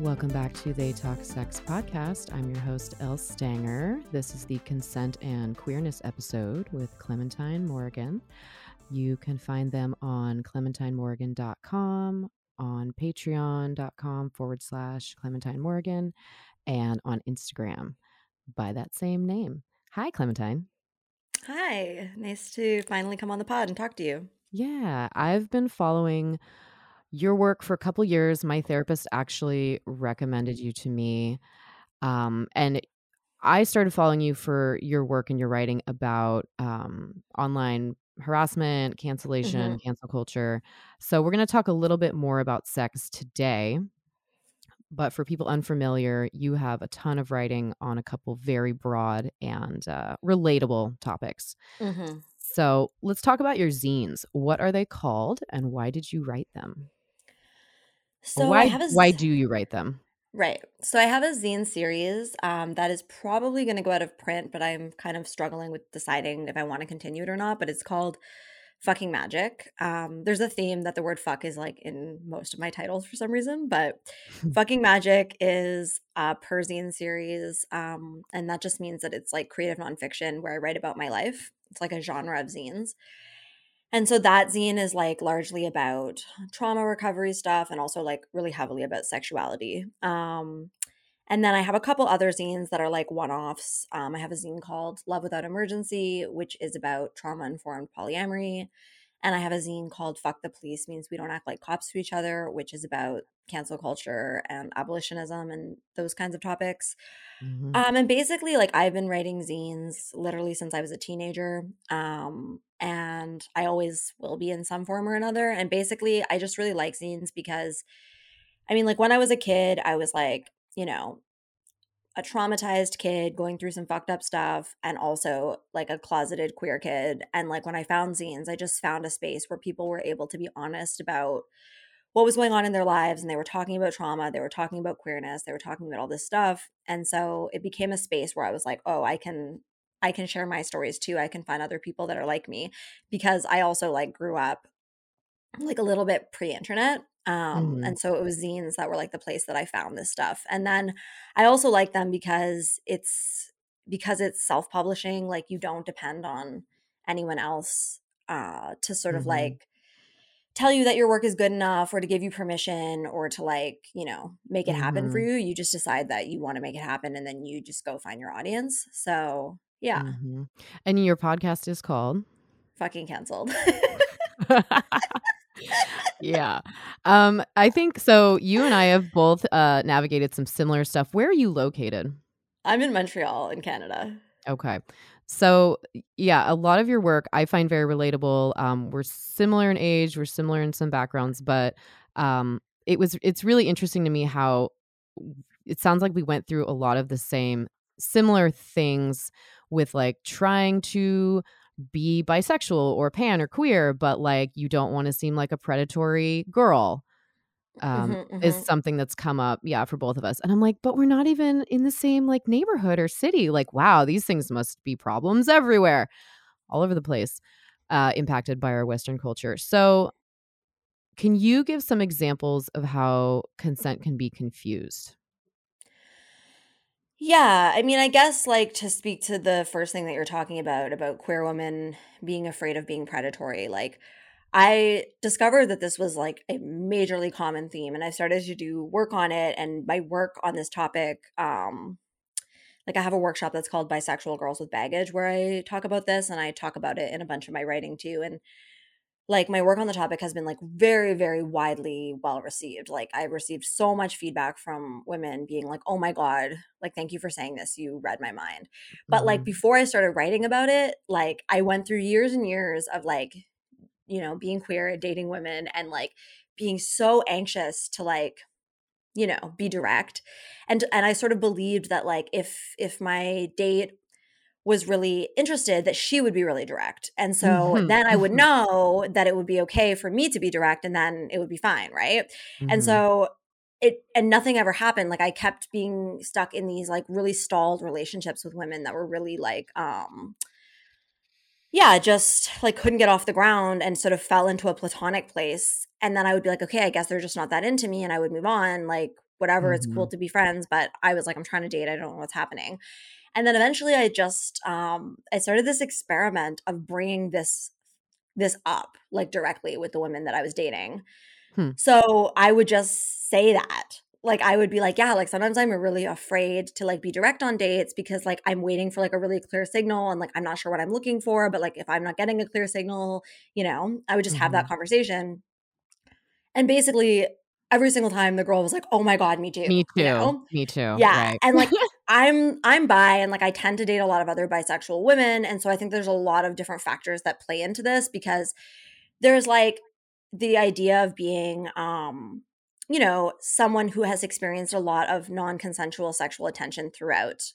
Welcome back to They Talk Sex podcast. I'm your host, Elle Stanger. This is the consent and queerness episode with Clementine Morgan. You can find them on clementinemorgan.com, on patreon.com forward slash Clementine Morgan, and on Instagram by that same name. Hi, Clementine. Hi, nice to finally come on the pod and talk to you. Yeah, I've been following your work for a couple years. My therapist actually recommended you to me. Um, and I started following you for your work and your writing about um, online harassment, cancellation, Mm-hmm. cancel culture. So, we're going to talk a little bit more about sex today. But for people unfamiliar, you have a ton of writing on a couple very broad and uh, relatable topics. Mm-hmm. So, let's talk about your zines. What are they called and why did you write them? So why I have a z- why do you write them? right. So I have a zine series um, that is probably going to go out of print, but I'm kind of struggling with deciding if I want to continue it or not. But it's called Fucking Magic. Um, there's a theme that the word "fuck" is like in most of my titles for some reason, but Fucking Magic is a per zine series, um, and that just means that it's like creative nonfiction where I write about my life. It's like a genre of zines. And so that zine is like largely about trauma recovery stuff and also like really heavily about sexuality. Um, and then I have a couple other zines that are like one offs. Um, I have a zine called Love Without Emergency, which is about trauma informed polyamory. And I have a zine called Fuck the Police Means We Don't Act Like Cops to Each Other, which is about cancel culture and abolitionism and those kinds of topics. Mhm. Um, and basically, like I've been writing zines literally since I was a teenager. Um, and I always will be in some form or another. And basically, I just really like zines because I mean, like when I was a kid, I was like, you know, a traumatized kid going through some fucked up stuff and also like a closeted queer kid. And like when I found zines, I just found a space where people were able to be honest about what was going on in their lives and they were talking about trauma they were talking about queerness they were talking about all this stuff. And so it became a space where i was like oh i can i can share my stories too. I can find other people that are like me. Because i also like grew up like a little bit pre-internet um Mhm. and so it was zines that were like the place that i found this stuff and then i also like them because it's because it's self-publishing like you don't depend on anyone else uh to sort of Mhm. like tell you that your work is good enough or to give you permission or to like you know make it happen for Mhm. you you just decide that you want to make it happen and then you just go find your audience so yeah Mhm. And your podcast is called fucking canceled Yeah. Um I think so you and I have both uh navigated some similar stuff. Where are you located? i'm in montreal in canada Okay. So, yeah, a lot of your work I find very relatable. Um, we're similar in age, we're similar in some backgrounds, but um, it was it's really interesting to me how it sounds like we went through a lot of the same similar things with like trying to be bisexual or pan or queer, but like you don't want to seem like a predatory girl um, Mhm, is mhm. something that's come up, yeah, for both of us. And I'm like, but we're not even in the same like neighborhood or city. Like, wow, these things must be problems everywhere, all over the place, uh, impacted by our Western culture. So, can you give some examples of how consent can be confused? Yeah i mean i guess like to speak to the first thing that you're talking about about queer women being afraid of being predatory like I discovered that this was like a majorly common theme and I started to do work on it and my work on this topic um like I have a workshop that's called Bisexual Girls with Baggage where I talk about this and I talk about it in a bunch of my writing too and like my work on the topic has been like very very widely well received. Like i received so much feedback from women being like oh my god like thank you for saying this you read my mind. But like Mhm. before i started writing about it like i went through years and years of like you know being queer dating women and like being so anxious to like you know be direct. And and i sort of believed that like if if my date was really interested that she would be really direct and so Mhm, then i would mhm. know that it would be okay for me to be direct and then it would be fine right and Mhm. so it and nothing ever happened like i kept being stuck in these like really stalled relationships with women that were really like um yeah, just like couldn't get off the ground and sort of fell into a platonic place. And then I would be like, okay, I guess they're just not that into me. And I would move on. Like, whatever, it's cool Mhm. to be friends, but I was like, I'm trying to date, I don't know what's happening. And then eventually I just um I started this experiment of bringing this this up like directly with the women that I was dating. Hmm. So I would just say that. Like I would be like, yeah, like sometimes I'm really afraid to like be direct on dates because like I'm waiting for like a really clear signal and like I'm not sure what I'm looking for, but like if I'm not getting a clear signal, you know, I would just have that Mhm. conversation. And basically every single time the girl was like, "Oh my god, me too." Me You too. know? Me too. Yeah, Right. and like I'm I'm bi and like I tend to date a lot of other bisexual women and so I think there's a lot of different factors that play into this because there's like the idea of being um you know someone who has experienced a lot of non-consensual sexual attention throughout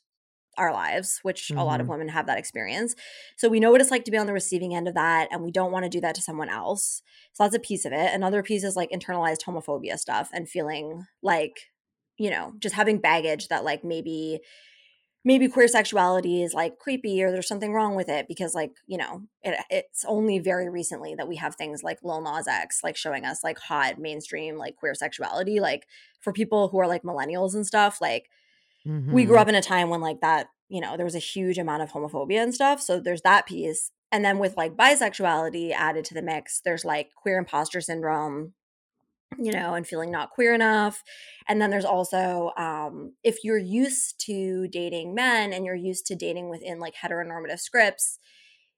our lives which a lot of Mhm. women have that experience. So we know what it's like to be on the receiving end of that and we don't want to do that to someone else. So that's a piece of it. Another piece is like internalized homophobia stuff and feeling like you know just having baggage that like maybe maybe queer sexuality is like creepy or there's something wrong with it because like you know it, it's only very recently that we have things like Lil Nas X like showing us like hot mainstream like queer sexuality like for people who are like millennials and stuff like we grew Mhm. up in a time when like that you know there was a huge amount of homophobia and stuff so there's that piece and then with like bisexuality added to the mix there's like queer imposter syndrome you know, and feeling not queer enough. And then there's also um, if you're used to dating men and you're used to dating within like heteronormative scripts,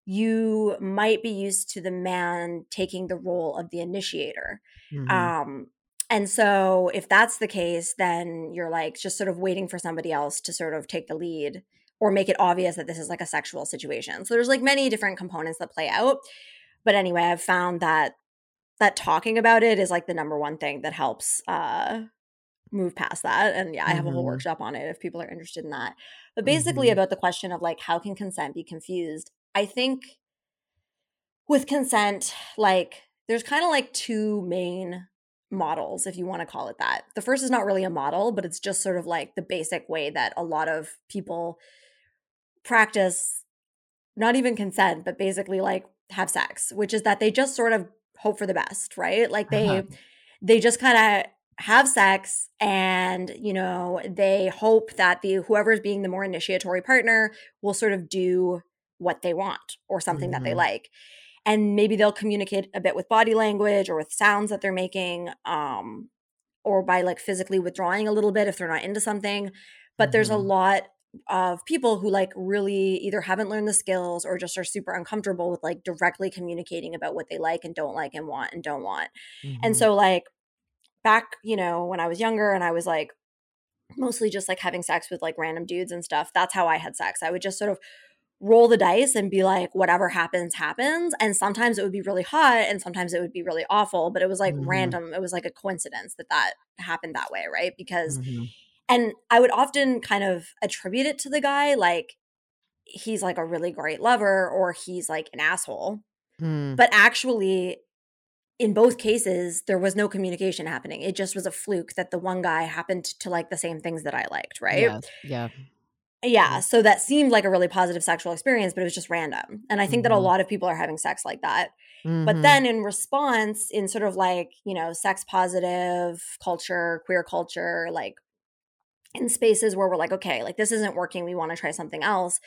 you might be used to the man taking the role of the initiator. Mhm. Um, and so if that's the case, then you're like just sort of waiting for somebody else to sort of take the lead or make it obvious that this is like a sexual situation. So there's like many different components that play out. But anyway, I've found that that talking about it is like the number one thing that helps uh move past that and yeah i have a whole Mhm. workshop on it if people are interested in that but basically Mhm. about the question of like how can consent be confused i think with consent like there's kind of like two main models if you want to call it that the first is not really a model but it's just sort of like the basic way that a lot of people practice not even consent but basically like have sex which is that they just sort of hope for the best right like they Uh-huh. they just kind of have sex and you know they hope that the whoever's being the more initiatory partner will sort of do what they want or something that they Mhm. like and maybe they'll communicate a bit with body language or with sounds that they're making um or by like physically withdrawing a little bit if they're not into something but there's a Mhm. lot of people who like really either haven't learned the skills or just are super uncomfortable with like directly communicating about what they like and don't like and want and don't want and Mhm. so like back, you know, when I was younger and I was like mostly just like having sex with like random dudes and stuff, that's how I had sex. I would just sort of roll the dice and be like, whatever happens, happens. And sometimes it would be really hot and sometimes it would be really awful, but it was like Mhm. random. It was like a coincidence that that happened that way, right? Because, Mhm. And I would often kind of attribute it to the guy, like, he's like a really great lover or he's like an asshole. Mm. But actually, in both cases, there was no communication happening. It just was a fluke that the one guy happened to like the same things that I liked, right? Yes. Yeah. Yeah. So that seemed like a really positive sexual experience, but it was just random. And I think that a Mhm. lot of people are having sex like that. But Mhm. then in response, in sort of like, you know, sex positive culture, queer culture, like in spaces where we're like, okay, like this isn't working, we want to try something else.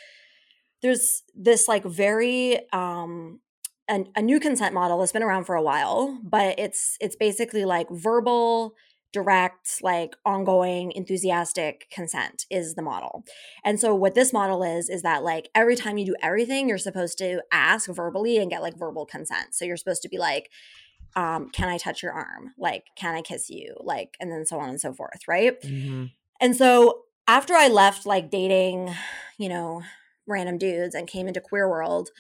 There's this like very um an, a new consent model that's been around for a while, but it's it's basically like verbal, direct, like ongoing, enthusiastic consent is the model. And so what this model is is that like every time you do everything, you're supposed to ask verbally and get like verbal consent. So you're supposed to be like, um, can I touch your arm? Like, can I kiss you? Like, and then so on and so forth, right? Mhm. And so after I left like dating, you know, random dudes and came into queer world,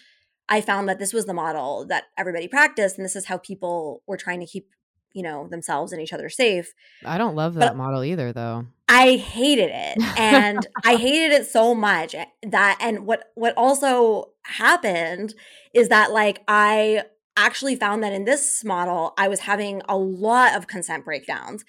I found that this was the model that everybody practiced and this is how people were trying to keep, you know, themselves and each other safe. I don't love But- that model either, though. I hated it. And I hated it so much eh, that and what what also happened is that like I actually found that in this model I was having a lot of consent breakdowns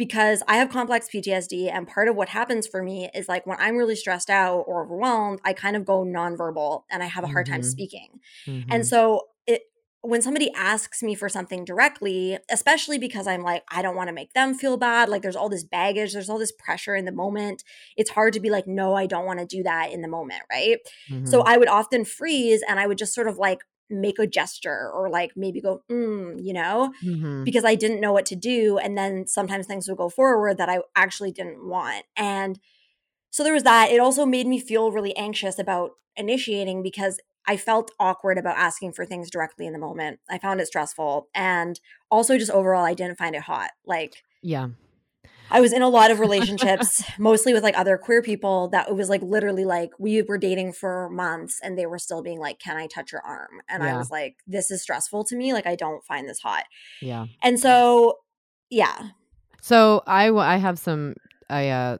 because I have complex PTSD and part of what happens for me is like when I'm really stressed out or overwhelmed, I kind of go nonverbal and I have a hard time Mhm. speaking. Mhm. And so it when somebody asks me for something directly, especially because I'm like, I don't want to make them feel bad, like there's all this baggage, there's all this pressure in the moment. It's hard to be like, no, I don't want to do that in the moment. Right. Mm-hmm. So I would often freeze and I would just sort of like make a gesture or like maybe go, mm, you know, mm-hmm. because I didn't know what to do. And then sometimes things would go forward that I actually didn't want. And so there was that. It also made me feel really anxious about initiating because I felt awkward about asking for things directly in the moment. I found it stressful. And also, just overall, I didn't find it hot. Like, yeah. I was in a lot of relationships, mostly with like other queer people, that it was like literally like we were dating for months and they were still being like, Can I touch your arm? And yeah. I was like, This is stressful to me. Like, I don't find this hot. Yeah. And so, yeah. So I, I have some, I, uh,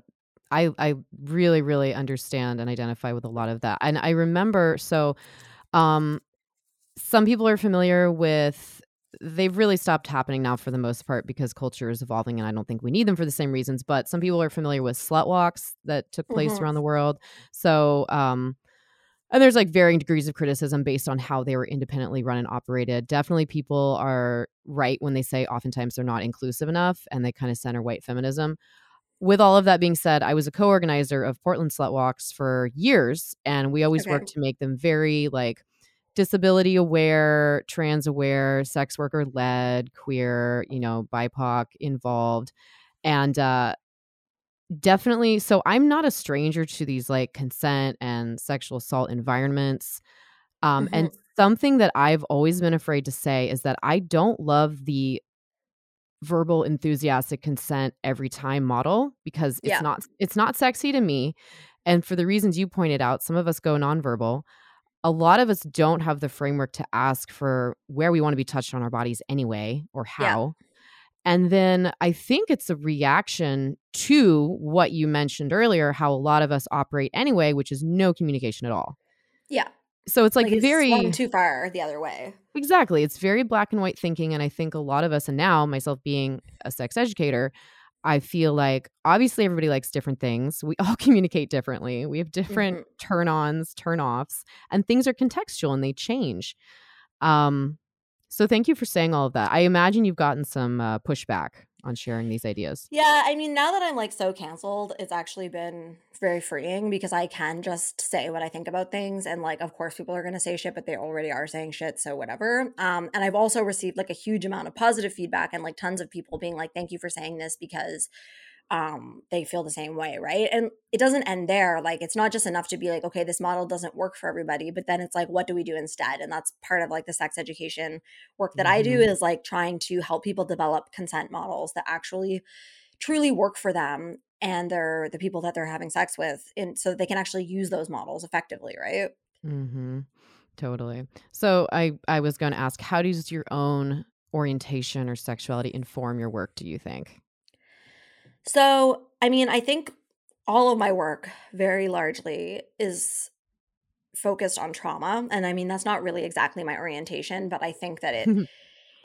I I really really understand and identify with a lot of that. And I remember so um some people are familiar with they've really stopped happening now for the most part because culture is evolving and I don't think we need them for the same reasons, but some people are familiar with slut walks that took place mm-hmm. around the world. So um and there's like varying degrees of criticism based on how they were independently run and operated. Definitely people are right when they say oftentimes they're not inclusive enough and they kind of center white feminism with all of that being said, I was a co-organizer of Portland Slut Walks for years, and we always okay. worked to make them very like disability aware, trans aware, sex worker led, queer, you know, BIPOC involved, and uh, definitely. So I'm not a stranger to these like consent and sexual assault environments, um, mm-hmm. and something that I've always been afraid to say is that I don't love the verbal enthusiastic consent every time model because it's yeah. not it's not sexy to me and for the reasons you pointed out some of us go nonverbal a lot of us don't have the framework to ask for where we want to be touched on our bodies anyway or how yeah. and then i think it's a reaction to what you mentioned earlier how a lot of us operate anyway which is no communication at all yeah so it's like, like it's very too far the other way. Exactly. It's very black and white thinking. And I think a lot of us, and now myself being a sex educator, I feel like obviously everybody likes different things. We all communicate differently. We have different mm-hmm. turn ons, turn offs, and things are contextual and they change. Um, so thank you for saying all of that. I imagine you've gotten some uh, pushback on sharing these ideas. Yeah, I mean, now that I'm like so canceled, it's actually been very freeing because I can just say what I think about things. And like, of course, people are going to say shit, but they already are saying shit. So whatever. Um, and I've also received like a huge amount of positive feedback and like tons of people being like, thank you for saying this because um, they feel the same way, right? And it doesn't end there. Like, it's not just enough to be like, okay, this model doesn't work for everybody, but then it's like, what do we do instead? And that's part of like the sex education work that mm-hmm. I do mm-hmm. is like trying to help people develop consent models that actually truly work for them and they're the people that they're having sex with, and so they can actually use those models effectively, right? Mm-hmm. Totally. So I I was going to ask, how does your own orientation or sexuality inform your work? Do you think? So, I mean, I think all of my work very largely is focused on trauma. And I mean, that's not really exactly my orientation, but I think that it. it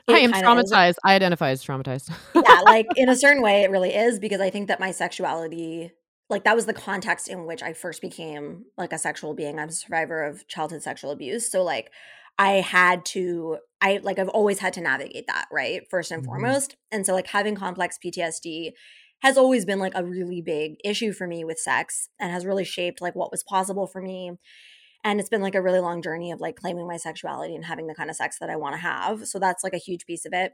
I am traumatized. Is, I identify as traumatized. yeah, like in a certain way, it really is because I think that my sexuality, like that was the context in which I first became like a sexual being. I'm a survivor of childhood sexual abuse. So, like, I had to, I like, I've always had to navigate that, right? First and mm-hmm. foremost. And so, like, having complex PTSD has always been like a really big issue for me with sex and has really shaped like what was possible for me. And it's been like a really long journey of like claiming my sexuality and having the kind of sex that I want to have. So that's like a huge piece of it.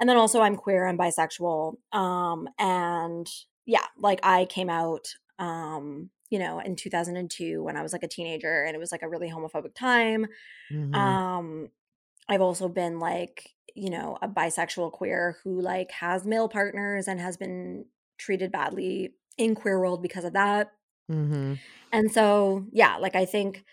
And then also I'm queer and bisexual um and yeah like I came out um you know in 2002 when I was like a teenager and it was like a really homophobic time. Mm-hmm. um I've also been like you know a bisexual queer who like has male partners and has been treated badly in queer world because of that mm-hmm. and so yeah like i think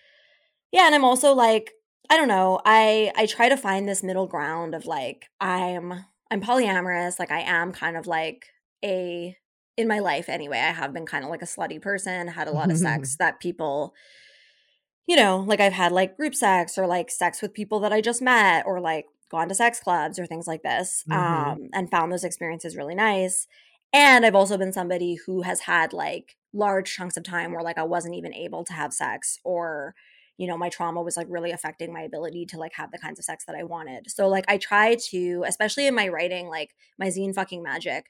yeah and i'm also like i don't know i i try to find this middle ground of like i'm i'm polyamorous like i am kind of like a in my life anyway i have been kind of like a slutty person had a lot of sex that people you know like i've had like group sex or like sex with people that i just met or like gone to sex clubs or things like this mm-hmm. um, and found those experiences really nice. And I've also been somebody who has had like large chunks of time where like I wasn't even able to have sex or you know, my trauma was like really affecting my ability to like have the kinds of sex that I wanted. So like I try to, especially in my writing, like my zine fucking magic,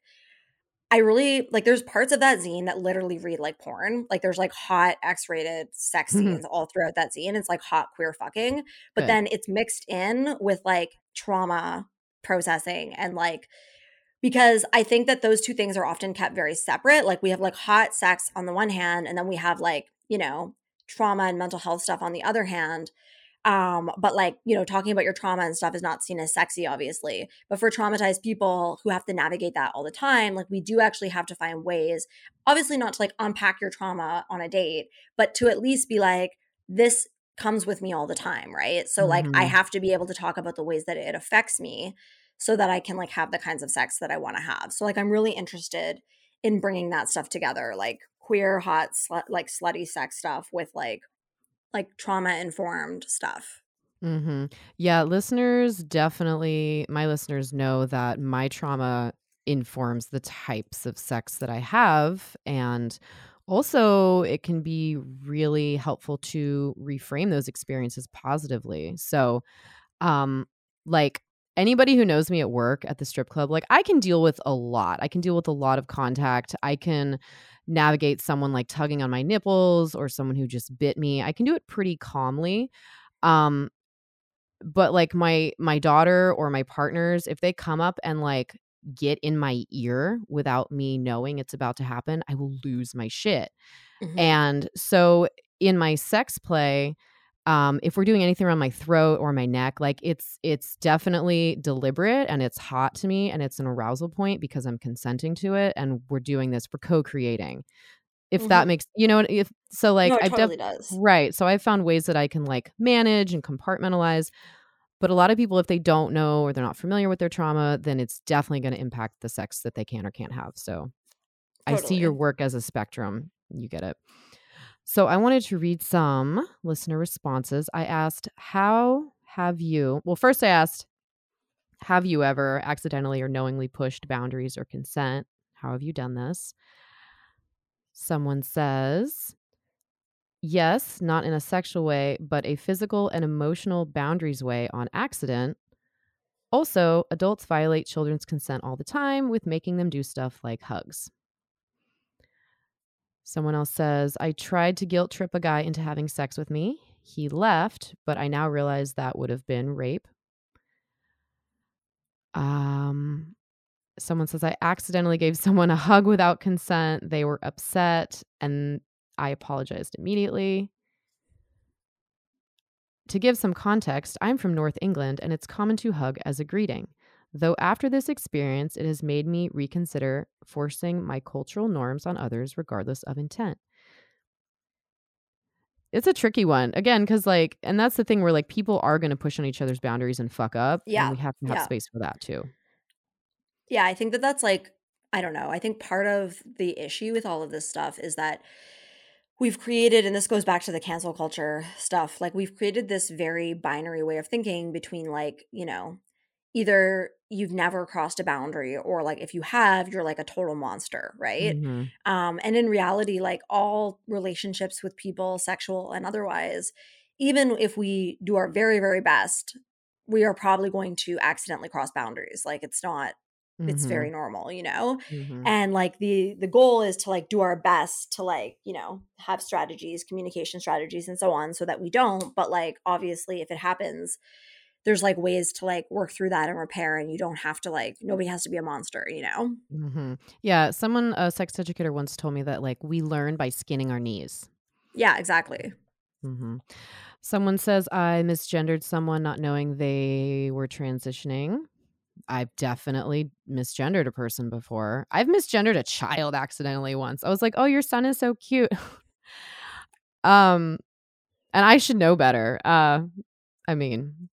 I really like there's parts of that zine that literally read like porn. Like there's like hot X-rated sex Mhm. scenes all throughout that zine. It's like hot queer fucking. But Good. then it's mixed in with like trauma processing and like because I think that those two things are often kept very separate. Like we have like hot sex on the one hand, and then we have like, you know, trauma and mental health stuff on the other hand. Um, but like, you know, talking about your trauma and stuff is not seen as sexy, obviously. But for traumatized people who have to navigate that all the time, like we do actually have to find ways, obviously not to like unpack your trauma on a date, but to at least be like, this comes with me all the time, right? So like I Mhm. have to be able to talk about the ways that it affects me so that I can like have the kinds of sex that I want to have. So like I'm really interested in bringing that stuff together, like queer, hot, slut, like slutty sex stuff with like like trauma informed stuff. hmm Yeah, listeners definitely, my listeners know that my trauma informs the types of sex that I have. And also, it can be really helpful to reframe those experiences positively. So, um, like, anybody who knows me at work at the strip club, like, I can deal with a lot. I can deal with a lot of contact. I can navigate someone like tugging on my nipples or someone who just bit me. I can do it pretty calmly. Um, but like my my daughter or my partners if they come up and like get in my ear without me knowing it's about to happen i will lose my shit Mhm. and so in my sex play um if we're doing anything around my throat or my neck like it's it's definitely deliberate and it's hot to me and it's an arousal point because i'm consenting to it and we're doing this we're co-creating if that Mhm. makes you know if so like no, i've totally def- does. Right. So I've found ways that I can like manage and compartmentalize. But a lot of people, if they don't know or they're not familiar with their trauma, then it's definitely going to impact the sex that they can or can't have. So I see your work as a spectrum. You get it. So I wanted to read some listener responses. I asked, How have you? Well, first I asked, Have you ever accidentally or knowingly pushed boundaries or consent? How have you done this? Someone says, Yes, not in a sexual way, but a physical and emotional boundaries way on accident. Also, adults violate children's consent all the time with making them do stuff like hugs. Someone else says, I tried to guilt trip a guy into having sex with me. He left, but I now realize that would have been rape. Um, someone says, I accidentally gave someone a hug without consent. They were upset and I apologized immediately. To give some context, I'm from North England and it's common to hug as a greeting. Though after this experience, it has made me reconsider forcing my cultural norms on others regardless of intent. It's a tricky one. Again, cuz like and that's the thing where like people are going to push on each other's boundaries and fuck up Yeah. and we have to have Yeah. space for that too. Yeah, I think that that's like I don't know. I think part of the issue with all of this stuff is that we've created and this goes back to the cancel culture stuff. Like we've created this very binary way of thinking between like, you know, either you've never crossed a boundary or like if you have, you're like a total monster, right? Mhm. Um, and in reality, like all relationships with people, sexual and otherwise, even if we do our very, very best, we are probably going to accidentally cross boundaries. Like it's not, it's Mhm. very normal, you know? Mhm. And like the the goal is to like do our best to like, you know, have strategies, communication strategies and so on so that we don't. But like obviously if it happens, there's like ways to like work through that and repair and you don't have to like nobody has to be a monster, you know? Mhm. Yeah, someone a sex educator once told me that like we learn by skinning our knees. Yeah, exactly. hmm Someone says I misgendered someone not knowing they were transitioning. I've definitely misgendered a person before. I've misgendered a child accidentally once. I was like, "Oh, your son is so cute." um and I should know better. Uh I mean,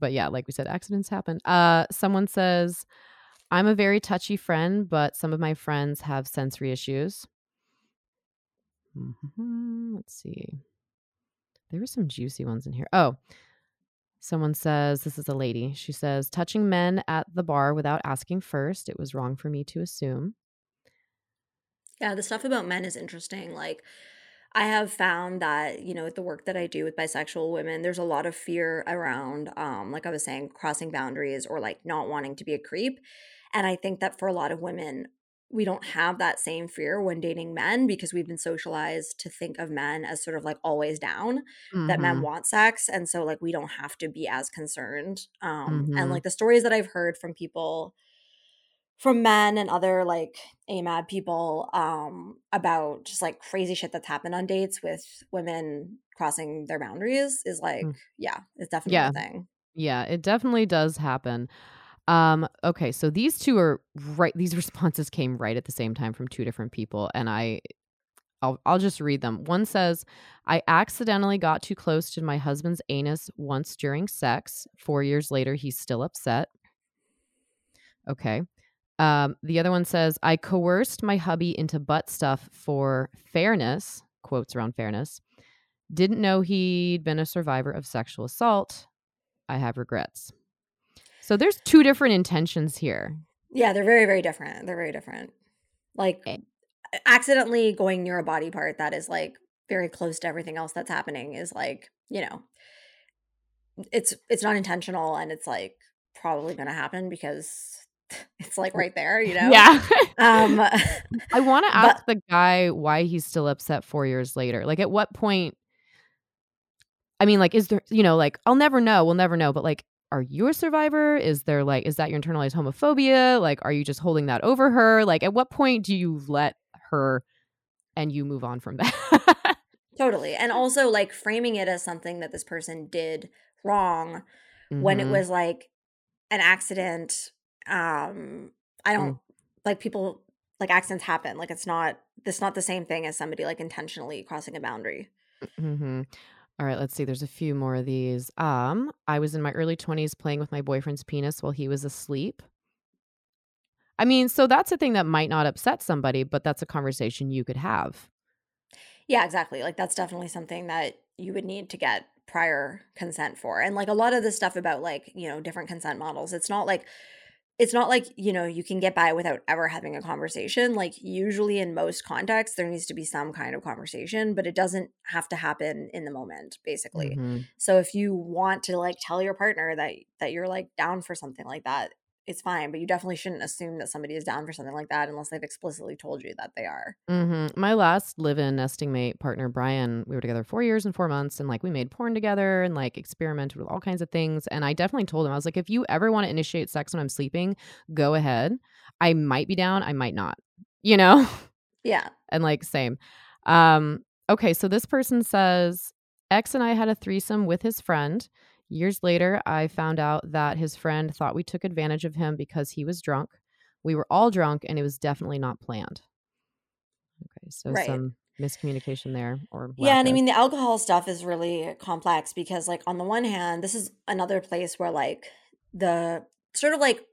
but yeah, like we said accidents happen. Uh someone says I'm a very touchy friend, but some of my friends have sensory issues. Mm-hmm. Let's see. There were some juicy ones in here. Oh, someone says, this is a lady. She says, touching men at the bar without asking first. It was wrong for me to assume. Yeah, the stuff about men is interesting. Like, I have found that, you know, with the work that I do with bisexual women, there's a lot of fear around, um, like I was saying, crossing boundaries or like not wanting to be a creep. And I think that for a lot of women, we don't have that same fear when dating men because we've been socialized to think of men as sort of like always down that men Mhm. want sex and so like we don't have to be as concerned um and Mhm. like the stories that i've heard from people from men and other like amab people um about just like crazy shit that's happened on dates with women crossing their boundaries is like Mm. yeah it's definitely Yeah. a thing Yeah, it definitely does happen. Um, okay, so these two are right these responses came right at the same time from two different people and I I'll I'll just read them. One says, "I accidentally got too close to my husband's anus once during sex. 4 years later he's still upset." Okay. Um, the other one says, "I coerced my hubby into butt stuff for fairness." Quotes around fairness. Didn't know he'd been a survivor of sexual assault. I have regrets. So there's two different intentions here. yeah they're very very different they're very different like Eh. accidentally going near a body part that is like very close to everything else that's happening is like you know it's it's not intentional and it's like probably gonna happen because it's like right there you know Yeah. um I want to but ask the guy why he's still upset 4 years later. Like at what point I mean like is there you know like I'll never know, we'll never know, but like are you a survivor? Is there like is that your internalized homophobia? Like are you just holding that over her? Like at what point do you let her and you move on from that? totally and also like framing it as something that this person did wrong when it Mhm. was like an accident um i don't Mm. like people like accidents happen like it's not it's not the same thing as somebody like intentionally crossing a boundary Mhm. All right, let's see. There's a few more of these. Um, I was in my early 20s playing with my boyfriend's penis while he was asleep. I mean, so that's a thing that might not upset somebody, but that's a conversation you could have. yeah exactly like that's definitely something that you would need to get prior consent for and like a lot of the stuff about like you know different consent models it's not like it's not like you know you can get by without ever having a conversation like usually in most contexts there needs to be some kind of conversation but it doesn't have to happen in the moment basically Mhm. so if you want to like tell your partner that that you're like down for something like that it's fine but you definitely shouldn't assume that somebody is down for something like that unless they've explicitly told you that they are Mhm. My last live-in nesting mate partner, Brian, we were together 4 years and 4 months and like we made porn together and like experimented with all kinds of things and I definitely told him I was like if you ever want to initiate sex when I'm sleeping, go ahead. I might be down, I might not. You know? yeah and like same. Um okay, so this person says X and I had a threesome with his friend. Years later, I found out that his friend thought we took advantage of him because he was drunk. We were all drunk and it was definitely not planned. Okay, so right some miscommunication there or Yeah, and I mean the alcohol stuff is really complex because like on the one hand, this is another place where like the sort of like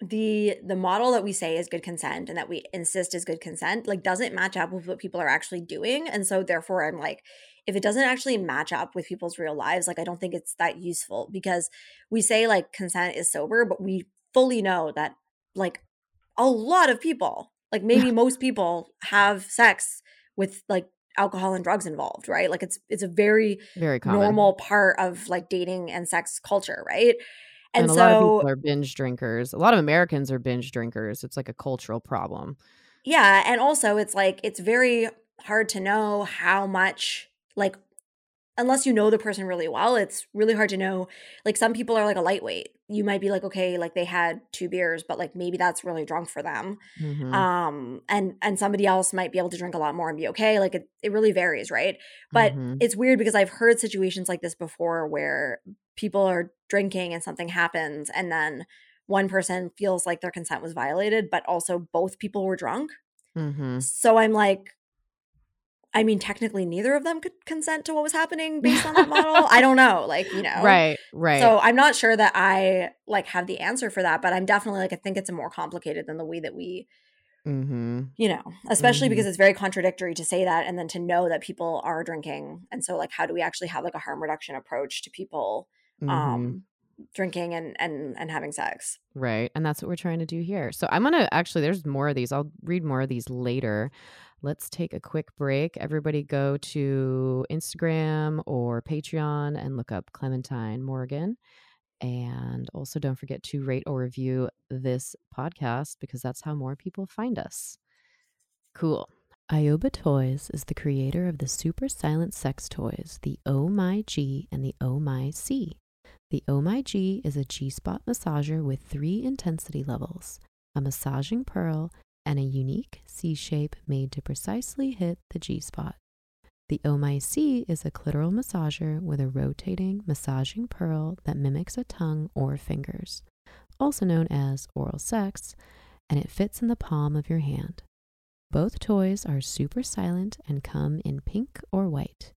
the the model that we say is good consent and that we insist is good consent like doesn't match up with what people are actually doing and so therefore I'm like if it doesn't actually match up with people's real lives like I don't think it's that useful because we say like consent is sober but we fully know that like a lot of people like maybe most people have sex with like alcohol and drugs involved right like it's it's a very Very common. normal part of like dating and sex culture right And, and, a lot of so people are binge drinkers. A lot of Americans are binge drinkers. It's like a cultural problem. yeah and also it's like it's very hard to know how much like unless you know the person really well it's really hard to know like some people are like a lightweight you might be like okay like they had two beers but like maybe that's really drunk for them Mhm. um and and somebody else might be able to drink a lot more and be okay like it, it really varies right but Mhm. it's weird because i've heard situations like this before where people are drinking and something happens and then one person feels like their consent was violated but also both people were drunk Mhm. so i'm like i mean technically neither of them could consent to what was happening based on that model i don't know like you know Right, right. so i'm not sure that i like have the answer for that but i'm definitely like i think it's more complicated than the way that we mm-hmm. you know especially Mhm. because it's very contradictory to say that and then to know that people are drinking and so like how do we actually have like a harm reduction approach to people Mhm. um drinking and and and having sex Right. And that's what we're trying to do here. So I'm going to actually, there's more of these. I'll read more of these later. Let's take a quick break. Everybody go to Instagram or Patreon and look up Clementine Morgan. And also don't forget to rate or review this podcast because that's how more people find us. Cool. Ioba Toys is the creator of the super silent sex toys, the Oh My G and the Oh My C. The Oh My G is a G spot massager with three intensity levels, a massaging pearl, and a unique C shape made to precisely hit the G spot. The Oh My C is a clitoral massager with a rotating, massaging pearl that mimics a tongue or fingers, also known as oral sex, and it fits in the palm of your hand. Both toys are super silent and come in pink or white.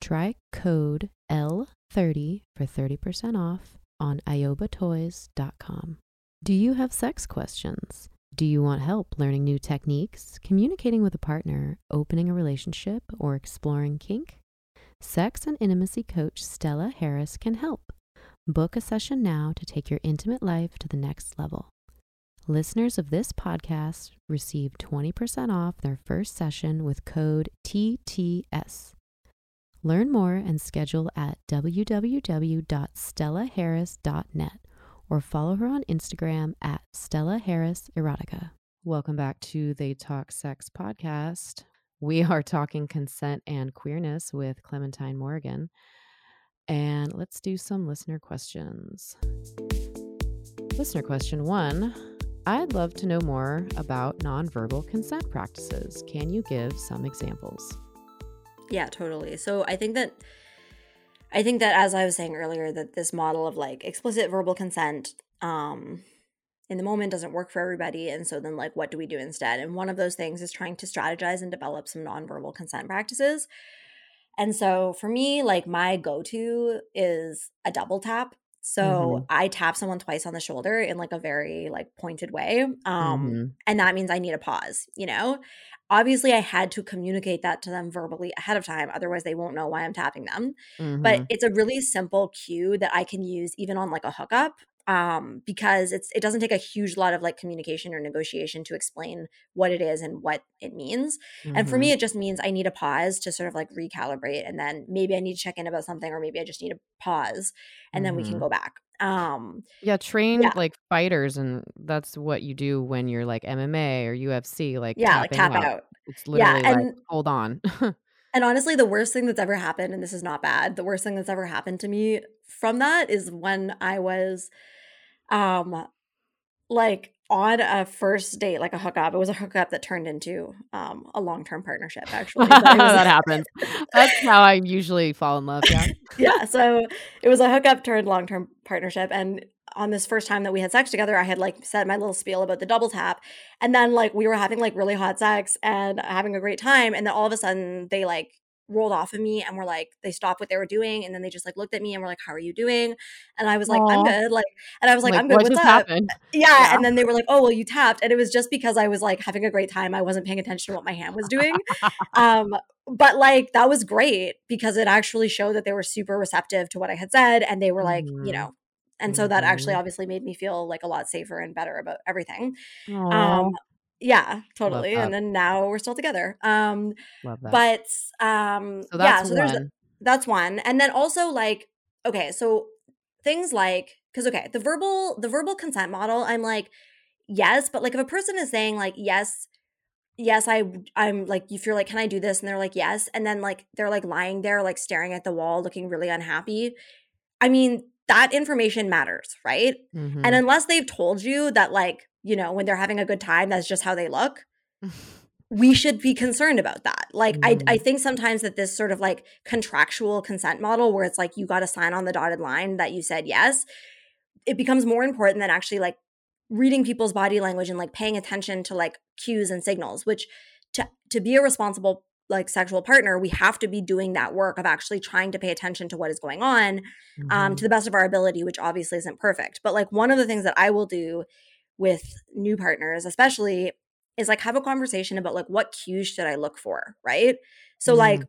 Try code L30 for 30% off on iobatoys.com. Do you have sex questions? Do you want help learning new techniques, communicating with a partner, opening a relationship, or exploring kink? Sex and intimacy coach Stella Harris can help. Book a session now to take your intimate life to the next level. Listeners of this podcast receive 20% off their first session with code TTS. Learn more and schedule at www.stellaharris.net or follow her on Instagram at Stella Harris Erotica. Welcome back to the Talk Sex podcast. We are talking consent and queerness with Clementine Morgan. And let's do some listener questions. Listener question one I'd love to know more about nonverbal consent practices. Can you give some examples? Yeah, totally. So I think that I think that as I was saying earlier that this model of like explicit verbal consent um in the moment doesn't work for everybody and so then like what do we do instead? And one of those things is trying to strategize and develop some nonverbal consent practices. And so for me like my go-to is a double tap so mm-hmm. I tap someone twice on the shoulder in like a very like pointed way. Um mm-hmm. and that means I need a pause, you know? Obviously I had to communicate that to them verbally ahead of time otherwise they won't know why I'm tapping them. Mm-hmm. But it's a really simple cue that I can use even on like a hookup um because it's it doesn't take a huge lot of like communication or negotiation to explain what it is and what it means mm-hmm. and for me mm-hmm. it just means i need a pause to sort of like recalibrate and then maybe i need to check in about something or maybe i just need a pause and mm-hmm. then we can mm-hmm. go back um yeah train yeah. like fighters and that's what you do when you're like mma or ufc like yeah like tap out. out it's literally yeah, and, like hold on And honestly, the worst thing that's ever happened, and this is not bad, the worst thing that's ever happened to me from that is when I was um like on a first date, like a hookup. It was a hookup that turned into um, a long term partnership, actually. that happens. That's how I usually fall in love. Yeah. yeah. So it was a hookup turned long term partnership. And on this first time that we had sex together, I had like said my little spiel about the double tap. And then like we were having like really hot sex and having a great time. And then all of a sudden they like rolled off of me and were like they stopped what they were doing and then they just like looked at me and were like how are you doing and i was like Aww. i'm good like and i was like, like i'm good what's up happened? Yeah. yeah and then they were like oh well you tapped and it was just because i was like having a great time i wasn't paying attention to what my hand was doing um but like that was great because it actually showed that they were super receptive to what i had said and they were like mm-hmm. you know and so that actually mm-hmm. obviously made me feel like a lot safer and better about everything um yeah, totally. And then now we're still together. Um but um so yeah, so there's that's one. And then also like okay, so things like cuz okay, the verbal the verbal consent model, I'm like yes, but like if a person is saying like yes, yes, I I'm like if you're like can I do this and they're like yes and then like they're like lying there like staring at the wall looking really unhappy. I mean, that information matters, right? Mm-hmm. And unless they've told you that like you know, when they're having a good time, that's just how they look. we should be concerned about that. Like, mm. I, I mm-hmm. think sometimes that this sort of like contractual consent model where it's like you got to sign on the dotted line that you said yes, it becomes more important than actually like reading people's body language and like paying attention to like cues and signals, which to, to be a responsible like sexual partner, we have to be doing that work of actually trying to pay attention to what is going on mm-hmm. um, to the best of our ability, which obviously isn't perfect. But like one of the things that I will do with new partners, especially, is like have a conversation about like what cues should I look for, right? So mm-hmm. like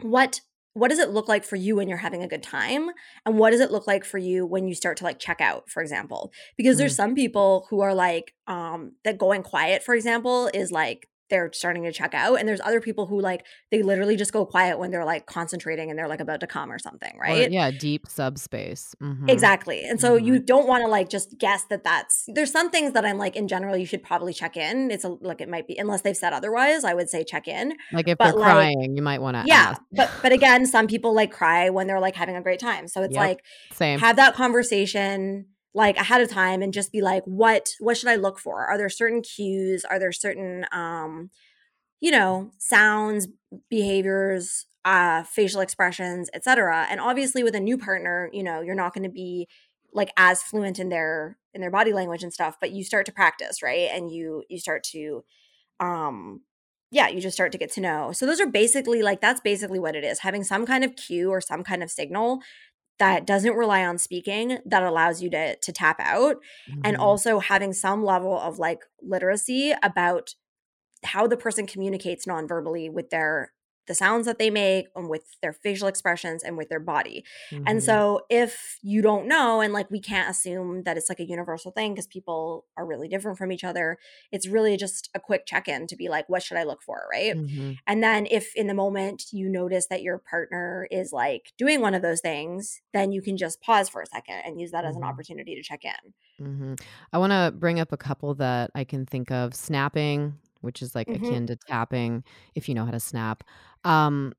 what what does it look like for you when you're having a good time and what does it look like for you when you start to like check out for example because mm-hmm. there's some people who are like um that going quiet for example is like they're starting to check out and there's other people who like they literally just go quiet when they're like concentrating and they're like about to come or something right or, yeah deep subspace mm-hmm. exactly and so mm-hmm. you don't want to like just guess that that's there's some things that i'm like in general you should probably check in it's a, like it might be unless they've said otherwise i would say check in like if but, they're like, crying you might want to yeah ask. but but again some people like cry when they're like having a great time so it's yep. like same have that conversation like ahead of time and just be like what what should i look for? Are there certain cues? Are there certain um you know sounds behaviors uh facial expressions etc and obviously with a new partner you know you're not going to be like as fluent in their in their body language and stuff but you start to practice right? And you you start to um yeah you just start to get to know. So those are basically like that's basically what it is having some kind of cue or some kind of signal that doesn't rely on speaking that allows you to to tap out mm-hmm. and also having some level of like literacy about how the person communicates non-verbally with their the sounds that they make and with their facial expressions and with their body. Mm-hmm. And so if you don't know and like we can't assume that it's like a universal thing because people are really different from each other, it's really just a quick check-in to be like what should I look for, right? Mm-hmm. And then if in the moment you notice that your partner is like doing one of those things, then you can just pause for a second and use that mm-hmm. as an mm-hmm. opportunity to check in. Mm-hmm. I want to bring up a couple that I can think of snapping which is like mm-hmm. akin to tapping if you know how to snap. Um,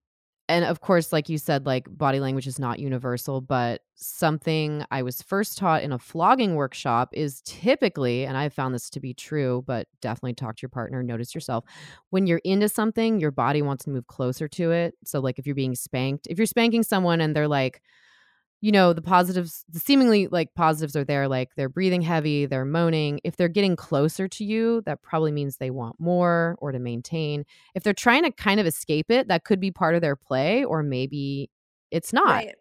and of course, like you said, like body language is not universal, but something I was first taught in a flogging workshop is typically, and I've found this to be true, but definitely talk to your partner, notice yourself. When you're into something, your body wants to move closer to it. So, like if you're being spanked, if you're spanking someone and they're like, you know the positives the seemingly like positives are there like they're breathing heavy they're moaning. If they're getting closer to you that probably means they want more or to maintain. If they're trying to kind of escape it that could be part of their play or maybe it's not. Right.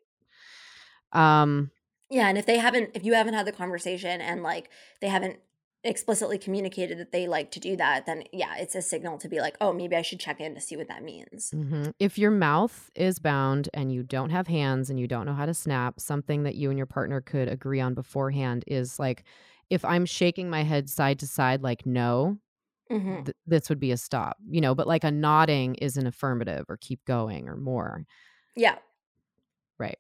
um yeah and if they haven't if you haven't had the conversation and like they haven't explicitly communicated that they like to do that, then yeah, it's a signal to be like, oh, maybe I should check in to see what that means. Mm-hmm. If your mouth is bound and you don't have hands and you don't know how to snap, something that you and your partner could agree on beforehand is like, if I'm shaking my head side to side, like no, mm-hmm. th- this would be a stop, you know, but like a nodding is an affirmative or keep going or more. Yeah. Right.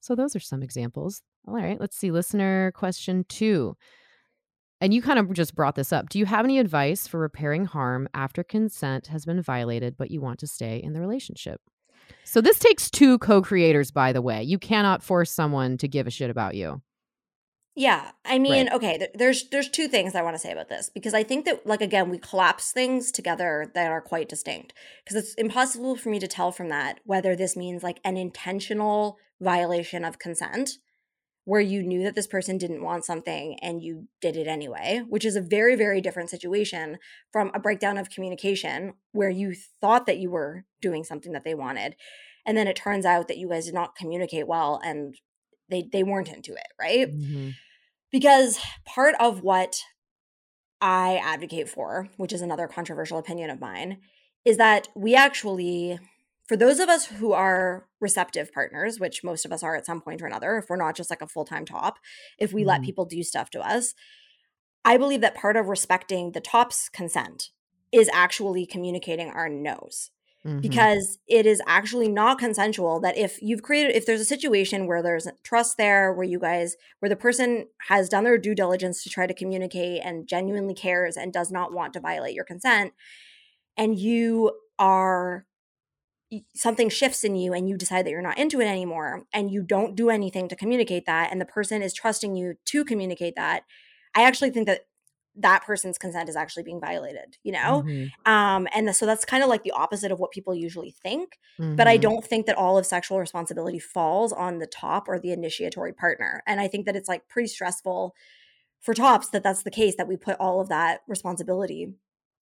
So those are some examples. All right, let's see. Listener question two and you kind of just brought this up. Do you have any advice for repairing harm after consent has been violated, but you want to stay in the relationship? So this takes two co-creators, by the way. You cannot force someone to give a shit about you. Yeah, I mean, right. okay. Th- there's there's two things I want to say about this because I think that like again we collapse things together that are quite distinct because it's impossible for me to tell from that whether this means like an intentional violation of consent where you knew that this person didn't want something and you did it anyway, which is a very, very different situation from a breakdown of communication where you thought that you were doing something that they wanted. And then it turns out that you guys did not communicate well and they, they weren't into it, right? Mm-hmm. Because part of what I advocate for, which is another controversial opinion of mine, is that we actually for those of us who are receptive partners, which most of us are at some point or another, if we're not just like a full time top, if we mm-hmm. let people do stuff to us, I believe that part of respecting the top's consent is actually communicating our no's. Mm-hmm. Because it is actually not consensual that if you've created, if there's a situation where there's trust there, where you guys, where the person has done their due diligence to try to communicate and genuinely cares and does not want to violate your consent, and you are something shifts in you and you decide that you're not into it anymore and you don't do anything to communicate that and the person is trusting you to communicate that i actually think that that person's consent is actually being violated you know mm-hmm. um and the, so that's kind of like the opposite of what people usually think mm-hmm. but i mm-hmm. don't think that all of sexual responsibility falls on the top or the initiatory partner and i think that it's like pretty stressful for tops that that's the case that we put all of that responsibility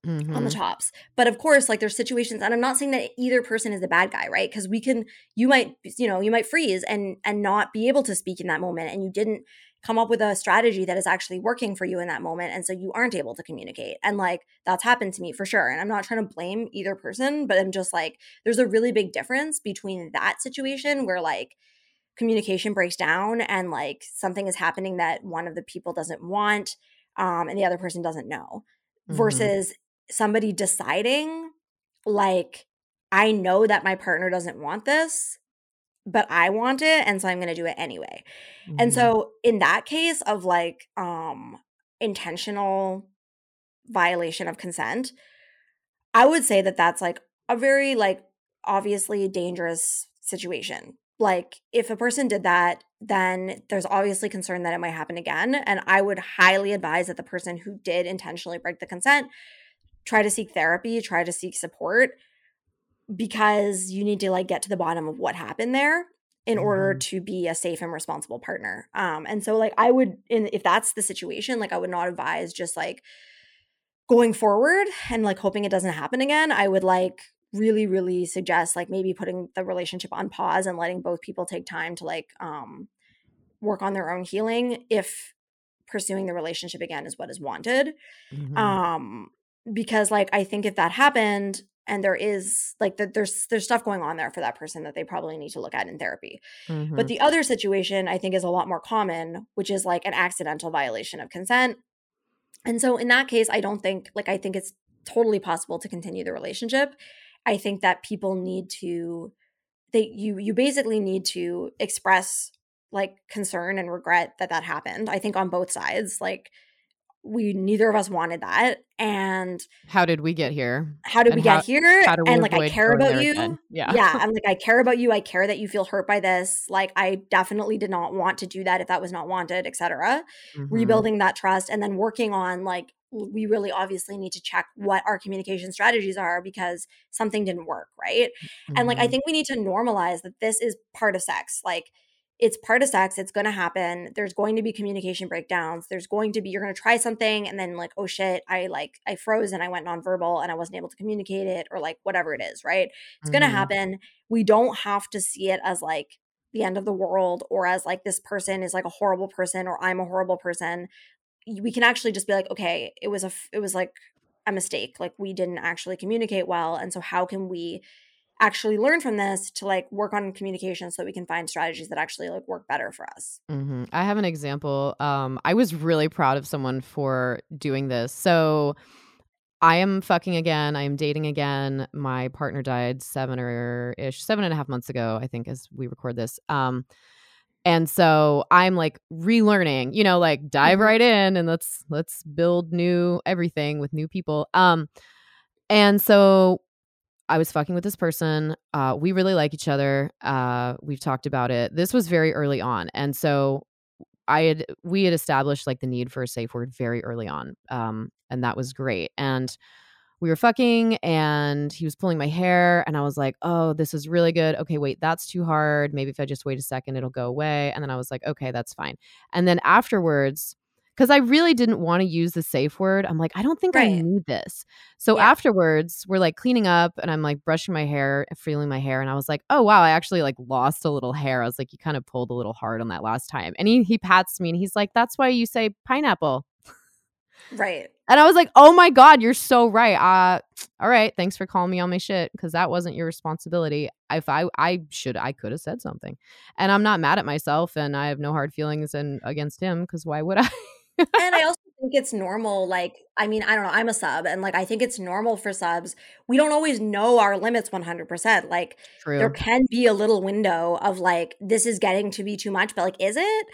Mm-hmm. on the mm-hmm. tops. But of course, like there's situations, and I'm not saying that either person is the bad guy, right? Because we can, you might, you know, you might freeze and and not be able to speak in that moment, and you didn't come up with a strategy that is actually working for you in that moment, and so you aren't able to communicate. And like that's happened to me for sure. And I'm not trying to blame either person, but I'm just like, there's a really big difference between that situation where like communication breaks down and like something is happening that one of the people doesn't want um, and the other person doesn't know mm-hmm. versus somebody deciding like I know that my partner doesn't want this, but I want it and so I'm going to do it anyway. Mm-hmm. And so in that case of like um intentional violation of consent, I would say that that's like a very like obviously dangerous situation. Like if a person did that, then there's obviously concern that it might happen again and I would highly advise that the person who did intentionally break the consent try to seek therapy, try to seek support because you need to like get to the bottom of what happened there in mm-hmm. order to be a safe and responsible partner. Um and so like I would in if that's the situation, like I would not advise just like going forward and like hoping it doesn't happen again. I would like really really suggest like maybe putting the relationship on pause and letting both people take time to like um work on their own healing if pursuing the relationship again is what is wanted. Mm-hmm. Um because like I think if that happened and there is like that there's there's stuff going on there for that person that they probably need to look at in therapy. Mm-hmm. But the other situation I think is a lot more common, which is like an accidental violation of consent. And so in that case, I don't think like I think it's totally possible to continue the relationship. I think that people need to they you you basically need to express like concern and regret that that happened. I think on both sides like we neither of us wanted that and how did we get here how did and we how, get here we and like i care about you again? yeah yeah i'm like i care about you i care that you feel hurt by this like i definitely did not want to do that if that was not wanted etc mm-hmm. rebuilding that trust and then working on like we really obviously need to check what our communication strategies are because something didn't work right mm-hmm. and like i mm-hmm. think we need to normalize that this is part of sex like it's part of sex it's going to happen there's going to be communication breakdowns there's going to be you're going to try something and then like oh shit i like i froze and i went nonverbal and i wasn't able to communicate it or like whatever it is right? It's mm-hmm. going to happen. We don't have to see it as like the end of the world or as like this person is like a horrible person or i'm a horrible person. We can actually just be like okay it was a it was like a mistake like we didn't actually communicate well and so how can we actually learn from this to like work on communication so that we can find strategies that actually like work better for us. Mm-hmm. I have an example. Um, I was really proud of someone for doing this. So I am fucking again. I am dating again. My partner died seven or ish, seven and a half months ago, I think, as we record this. Um, and so I'm like relearning, you know, like dive mm-hmm. right in and let's let's build new everything with new people. Um, and so I was fucking with this person. Uh, we really like each other. Uh, we've talked about it. This was very early on, and so I had we had established like the need for a safe word very early on, um, and that was great. And we were fucking, and he was pulling my hair, and I was like, "Oh, this is really good." Okay, wait, that's too hard. Maybe if I just wait a second, it'll go away. And then I was like, "Okay, that's fine." And then afterwards, because I really didn't want to use the safe word. I'm like, I don't think right. I need this. So yeah. afterwards, we're like cleaning up and I'm like brushing my hair, feeling my hair. And I was like, oh, wow, I actually like lost a little hair. I was like, you kind of pulled a little hard on that last time. And he, he pats me and he's like, that's why you say pineapple. Right. And I was like, oh my God, you're so right. Uh, all right. Thanks for calling me on my shit because that wasn't your responsibility. If I, I should, I could have said something. And I'm not mad at myself and I have no hard feelings and against him because why would I? And I also think it's normal. Like, I mean, I don't know. I'm a sub, and like, I think it's normal for subs. We don't always know our limits 100%. Like, True. there can be a little window of like, this is getting to be too much, but like, is it?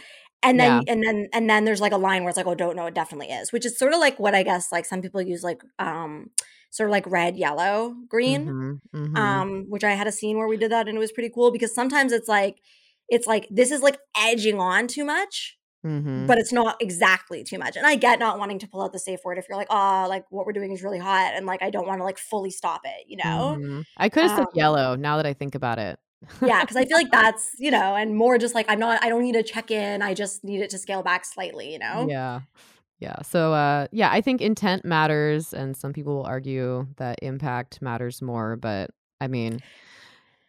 And then, yeah. and then, and then there's like a line where it's like, oh, don't know, it definitely is, which is sort of like what I guess like some people use like, um, sort of like red, yellow, green, mm-hmm, mm-hmm. um, which I had a scene where we did that and it was pretty cool because sometimes it's like, it's like this is like edging on too much Mm-hmm. But it's not exactly too much. And I get not wanting to pull out the safe word if you're like, oh, like what we're doing is really hot and like I don't want to like fully stop it, you know? Mm-hmm. I could have um, said yellow now that I think about it. yeah, because I feel like that's, you know, and more just like I'm not I don't need to check in. I just need it to scale back slightly, you know? Yeah. Yeah. So uh yeah, I think intent matters and some people will argue that impact matters more, but I mean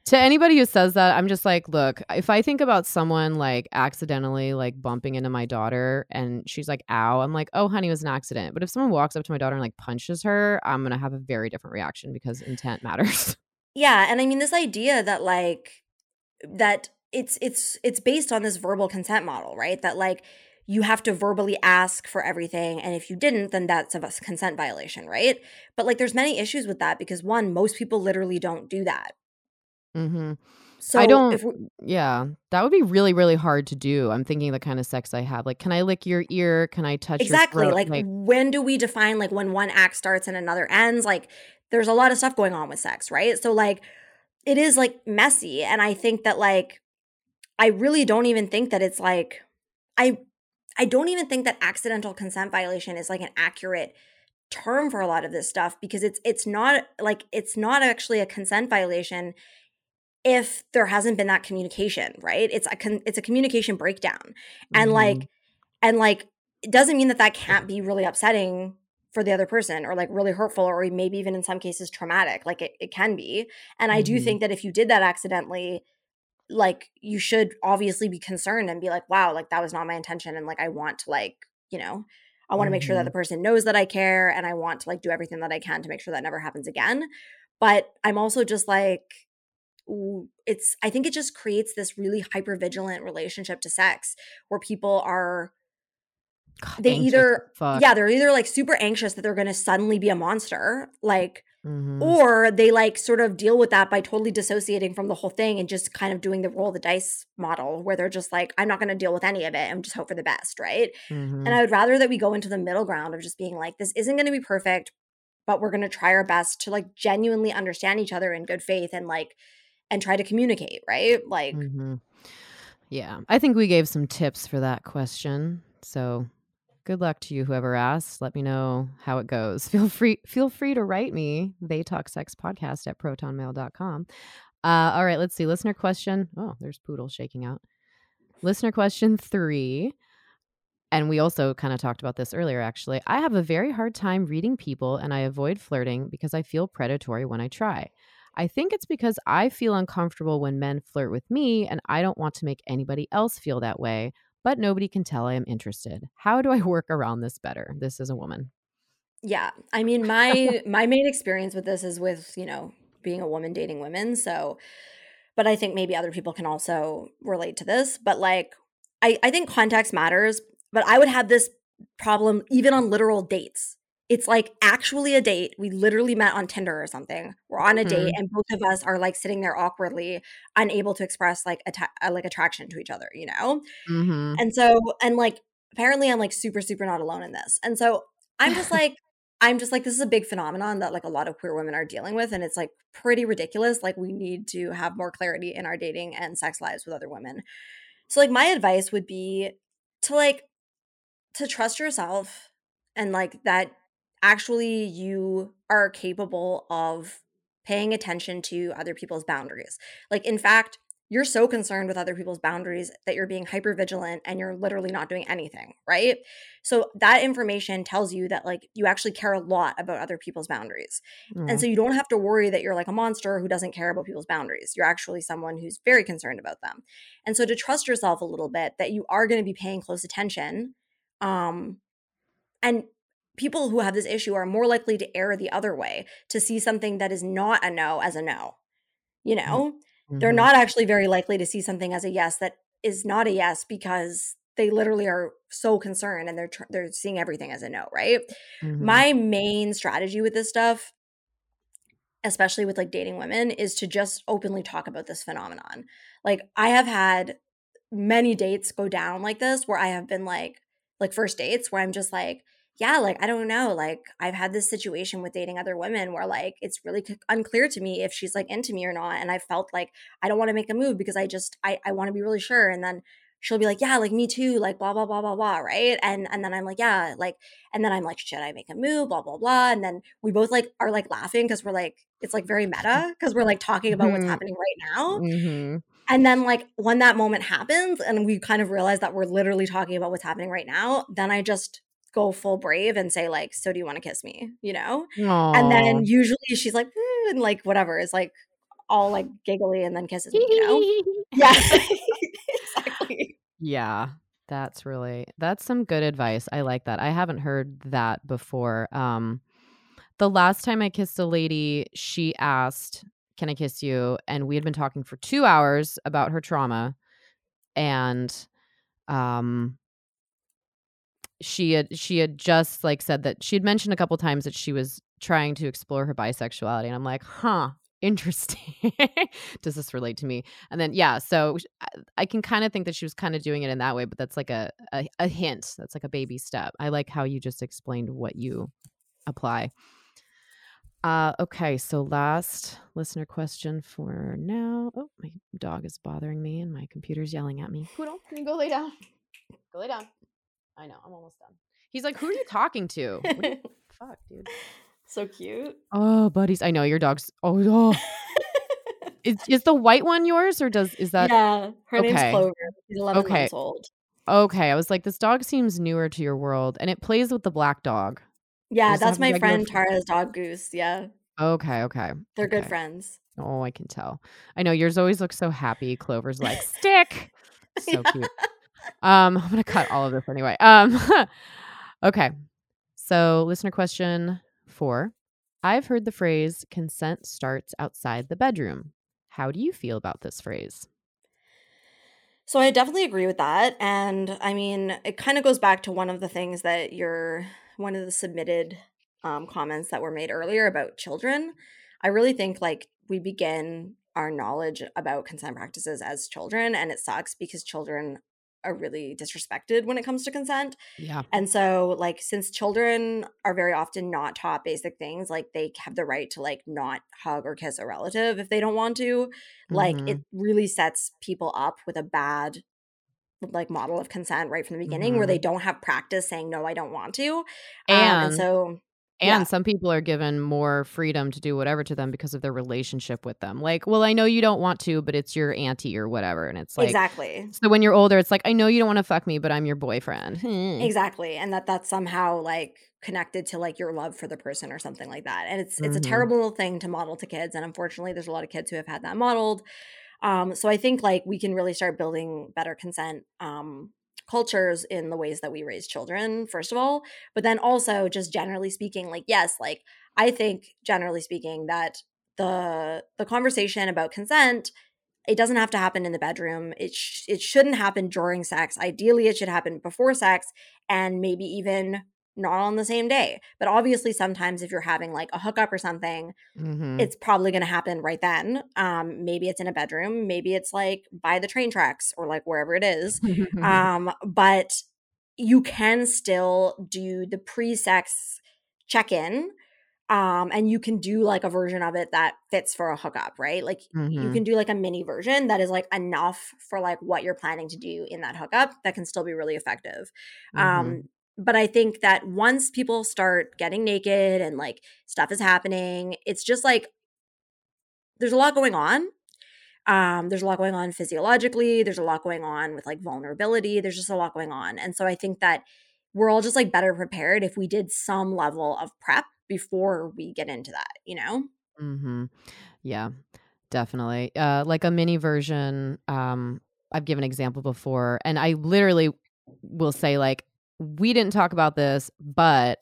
to anybody who says that i'm just like look if i think about someone like accidentally like bumping into my daughter and she's like ow i'm like oh honey it was an accident. But if someone walks up to my daughter and like punches her i'm gonna have a very different reaction because intent matters. Yeah and i mean this idea that like that it's it's it's based on this verbal consent model right? That like you have to verbally ask for everything and if you didn't then that's a consent violation right? But like there's many issues with that because one most people literally don't do that Mm-hmm. so I don't. if we, Yeah, that would be really, really hard to do. I'm thinking the kind of sex I have. Like, can I lick your ear? Can I touch exactly like, Like, when do we define like when one act starts and another ends like there's a lot of stuff going on with sex right so like it is like messy and i think that like i really don't even think that it's like i i don't even think that accidental consent violation is like an accurate term for a lot of this stuff because it's it's not like it's not actually a consent violation if there hasn't been that communication right it's a con- it's a communication breakdown and Mhm. like and like it doesn't mean that that can't be really upsetting for the other person or like really hurtful or maybe even in some cases traumatic like it, it can be and i do Mhm. think that if you did that accidentally like you should obviously be concerned and be like wow like that was not my intention and like i want to like you know i want to make sure that Mhm. the person knows that i care and i want to like do everything that i can to make sure that never happens again but i'm also just like it's i think it just creates this really hyper vigilant relationship to sex where people are God, they either yeah they're either like super anxious that they're going to suddenly be a monster like Mhm. or they like sort of deal with that by totally dissociating from the whole thing and just kind of doing the roll the dice model where they're just like i'm not going to deal with any of it and just hope for the best right Mhm. and i would rather that we go into the middle ground of just being like this isn't going to be perfect but we're going to try our best to like genuinely understand each other in good faith and like and try to communicate right like Mhm. Yeah, I think we gave some tips for that question. So good luck to you, whoever asked. Let me know how it goes. Feel free feel free to write me, they talk sex podcast at protonmail.com. Uh, all right, let's see. Listener question. Oh, there's Poodle shaking out. Listener question three. And we also kind of talked about this earlier, actually. I have a very hard time reading people and I avoid flirting because I feel predatory when I try. I think it's because I feel uncomfortable when men flirt with me and I don't want to make anybody else feel that way, but nobody can tell I am interested. How do I work around this better? This is a woman. Yeah. I mean, my my main experience with this is with, you know, being a woman dating women. So, but I think maybe other people can also relate to this. But like, I, I think context matters, but I would have this problem even on literal dates. It's like actually a date. We literally met on Tinder or something. We're on a date, and both of us are like sitting there awkwardly, unable to express like atta- uh, like attraction to each other. You know, Mm-hmm. and so, and like, apparently I'm like super, super not alone in this. And so I'm just like, I'm just like, this is a big phenomenon that like a lot of queer women are dealing with. And it's like pretty ridiculous. Like, we need to have more clarity in our dating and sex lives with other women. So, like, my advice would be to like, to trust yourself and like that actually you are capable of paying attention to other people's boundaries. Like, in fact, you're so concerned with other people's boundaries that you're being hyper vigilant and you're literally not doing anything, right? So that information tells you that like you actually care a lot about other people's boundaries. And so you don't have to worry that you're like a monster who doesn't care about people's boundaries. You're actually someone who's very concerned about them. And so to trust yourself a little bit that you are going to be paying close attention um and people who have this issue are more likely to err the other way to see something that is not a no as a no. You know? they're Mhm. not actually very likely to see something as a yes that is not a yes because they literally are so concerned and they're tr- they're seeing everything as a no, right? Mhm. My main strategy with this stuff especially with like dating women is to just openly talk about this phenomenon. Like I have had many dates go down like this where I have been like like first dates where I'm just like yeah, like I don't know, like I've had this situation with dating other women where like it's really c- unclear to me if she's like into me or not and I felt like I don't want to make a move because I just I I want to be really sure and then she'll be like, "Yeah, like me too," like blah blah blah blah blah, right? And and then I'm like, "Yeah, like and then I'm like, should I make a move? Blah blah blah. And then we both like are like laughing because we're like, it's like very meta because we're like talking about what's Mhm. happening right now. Mhm. And then like when that moment happens and we kind of realize that we're literally talking about what's happening right now, then I just go full brave and say like, so do you want to kiss me? You know? And then usually she's like, "Eh," and like whatever is like all like giggly and then kisses me, you know? Yeah. exactly. Yeah, that's really that's some good advice. I like that. I haven't heard that before. Um the last time I kissed a lady, she asked, "Can I kiss you?" and we had been talking for 2 hours about her trauma and um she had she had just like said that she had mentioned a couple times that she was trying to explore her bisexuality and i'm like huh interesting does this relate to me and then yeah so i, can kind of think that she was kind of doing it in that way but that's like a, a, a hint that's like a baby step i like how you just explained what you apply uh, okay, so last listener question for now. Oh, my dog is bothering me and my computer's yelling at me. Poodle, can you go lay down? Go lay down. I know, I'm almost done. He's like, Who are you talking to? You, fuck, dude. So cute. Oh, buddies. I know your dog's. Oh, oh. is, is the white one yours or does is that? Yeah, her okay. name's Clover. She's 11 Okay. months old. Okay, I was like, this dog seems newer to your world, and it plays with the black dog. Yeah, Does that's my friend Tara's dog Goose. Yeah, Okay, okay, they're good friends. Oh, I can tell. I know yours always looks so happy. Clover's like stick. So Yeah. cute. Um, I'm gonna cut all of this anyway. Um, okay. So, listener question four: I've heard the phrase "consent starts outside the bedroom." How do you feel about this phrase? So I definitely agree with that. And I mean, it kind of goes back to one of the things that you're one of the submitted um, comments that were made earlier about children. I really think like we begin our knowledge about consent practices as children, and it sucks because children are really disrespected when it comes to consent. Yeah. And so, like, since children are very often not taught basic things, like they have the right to like not hug or kiss a relative if they don't want to, like Mhm. it really sets people up with a bad like model of consent right from the beginning where they don't have practice saying no i don't want to um, and And so and yeah. some people are given more freedom to do whatever to them because of their relationship with them. Like, well, I know you don't want to, but it's your auntie or whatever, and it's like exactly so when you're older, it's like I know you don't want to fuck me, but I'm your boyfriend. Hmm. exactly and that that's somehow like connected to like your love for the person or something like that and it's it's a Mhm. terrible thing to model to kids and unfortunately there's a lot of kids who have had that modeled um so i think like we can really start building better consent um cultures in the ways that we raise children first of all but then also just generally speaking like yes like i think generally speaking that the the conversation about consent it doesn't have to happen in the bedroom. It sh- it shouldn't happen during sex. Ideally, it should happen before sex and maybe even not on the same day. But obviously, sometimes if you're having like a hookup or something, Mhm. it's probably going to happen right then. Um, maybe it's in a bedroom. Maybe it's like by the train tracks or like wherever it is. Um, but you can still do the pre-sex check-in. Um, and you can do like a version of it that fits for a hookup, right? Like you Mhm. can do like a mini version that is like enough for like what you're planning to do in that hookup that can still be really effective. Mhm. Um, but I think that once people start getting naked and like stuff is happening, it's just like there's a lot going on. Um, there's a lot going on physiologically. There's a lot going on with like vulnerability. There's just a lot going on. And so I think that we're all just like better prepared if we did some level of prep before we get into that, you know? Mm-hmm. Yeah, definitely. Uh, like a mini version. Um, I've given example before, and I literally will say like, we didn't talk about this, but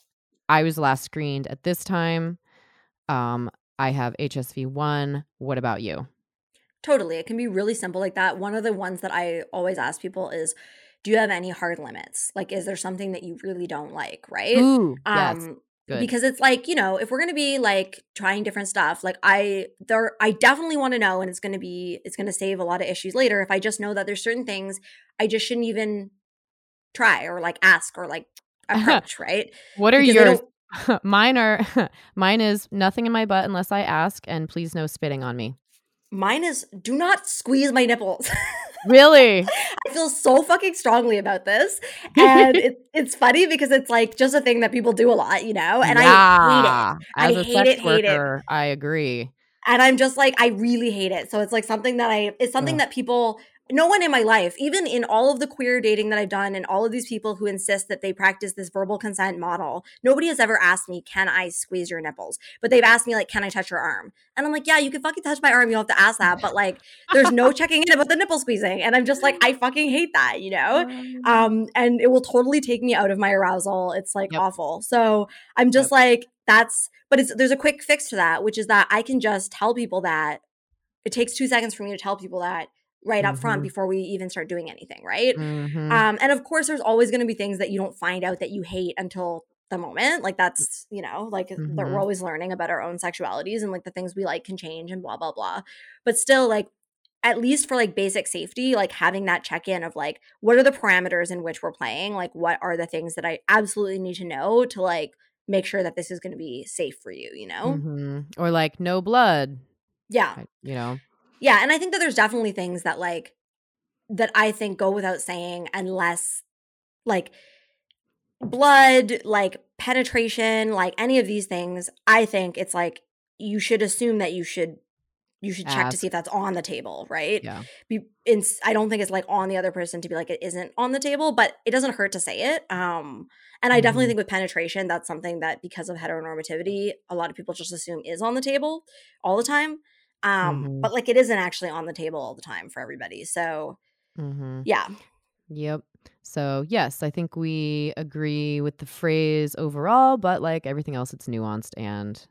I was last screened at this time. Um, I have HSV one. What about you? Totally. It can be really simple like that. One of the ones that I always ask people is do you have any hard limits? Like is there something that you really don't like, right? Ooh, yes, um good. because it's like you know if we're gonna be like trying different stuff like i there i definitely want to know and it's gonna be it's gonna save a lot of issues later if i just know that there's certain things i just shouldn't even try or like ask or like uh-huh. approach right what are because yours? mine are mine is nothing in my butt unless I ask, and please no spitting on me. mine is do not squeeze my nipples Really? I feel so fucking strongly about this. And it, it's funny because it's like just a thing that people do a lot, you know? And I hate it. As I a hate sex it, hate it. worker, I agree. And I'm just like, I really hate it. So it's like something that I, it's something Ugh. that people, no one in my life, even in all of the queer dating that I've done and all of these people who insist that they practice this verbal consent model, nobody has ever asked me, can I squeeze your nipples? But they've asked me, like, can I touch your arm? And I'm like, yeah, you can fucking touch my arm. You don't have to ask that. But like, there's no checking in about the nipple squeezing. And I'm just like, I fucking hate that, you know? um and it will totally take me out of my arousal it's like Yep. awful so i'm just Yep. like that's but it's there's a quick fix to that which is that i can just tell people that it takes two seconds for me to tell people that right up front Mhm. before we even start doing anything, right? Mhm. Um, and of course, there's always going to be things that you don't find out that you hate until the moment. Like that's you know, like that we're Mhm. always learning about our own sexualities and like the things we like can change and blah blah blah. But still, like at least for like basic safety, like having that check in of like what are the parameters in which we're playing? Like what are the things that I absolutely need to know to like make sure that this is going to be safe for you? You know? Mhm. Or like no blood, Yeah. You know. Yeah, and I think that there's definitely things that like that I think go without saying unless like blood, like penetration, like any of these things, I think it's like you should assume that you should you should check to see if that's on the table, right? Yeah. Be, it's, I don't think it's like on the other person to be like it isn't on the table, but it doesn't hurt to say it. Um, and I definitely Mhm. think with penetration, that's something that because of heteronormativity, a lot of people just assume is on the table all the time. Um, Mhm. but like it isn't actually on the table all the time for everybody. So Mhm. yeah, Yep. So, yes, I think we agree with the phrase overall, but like everything else it's nuanced and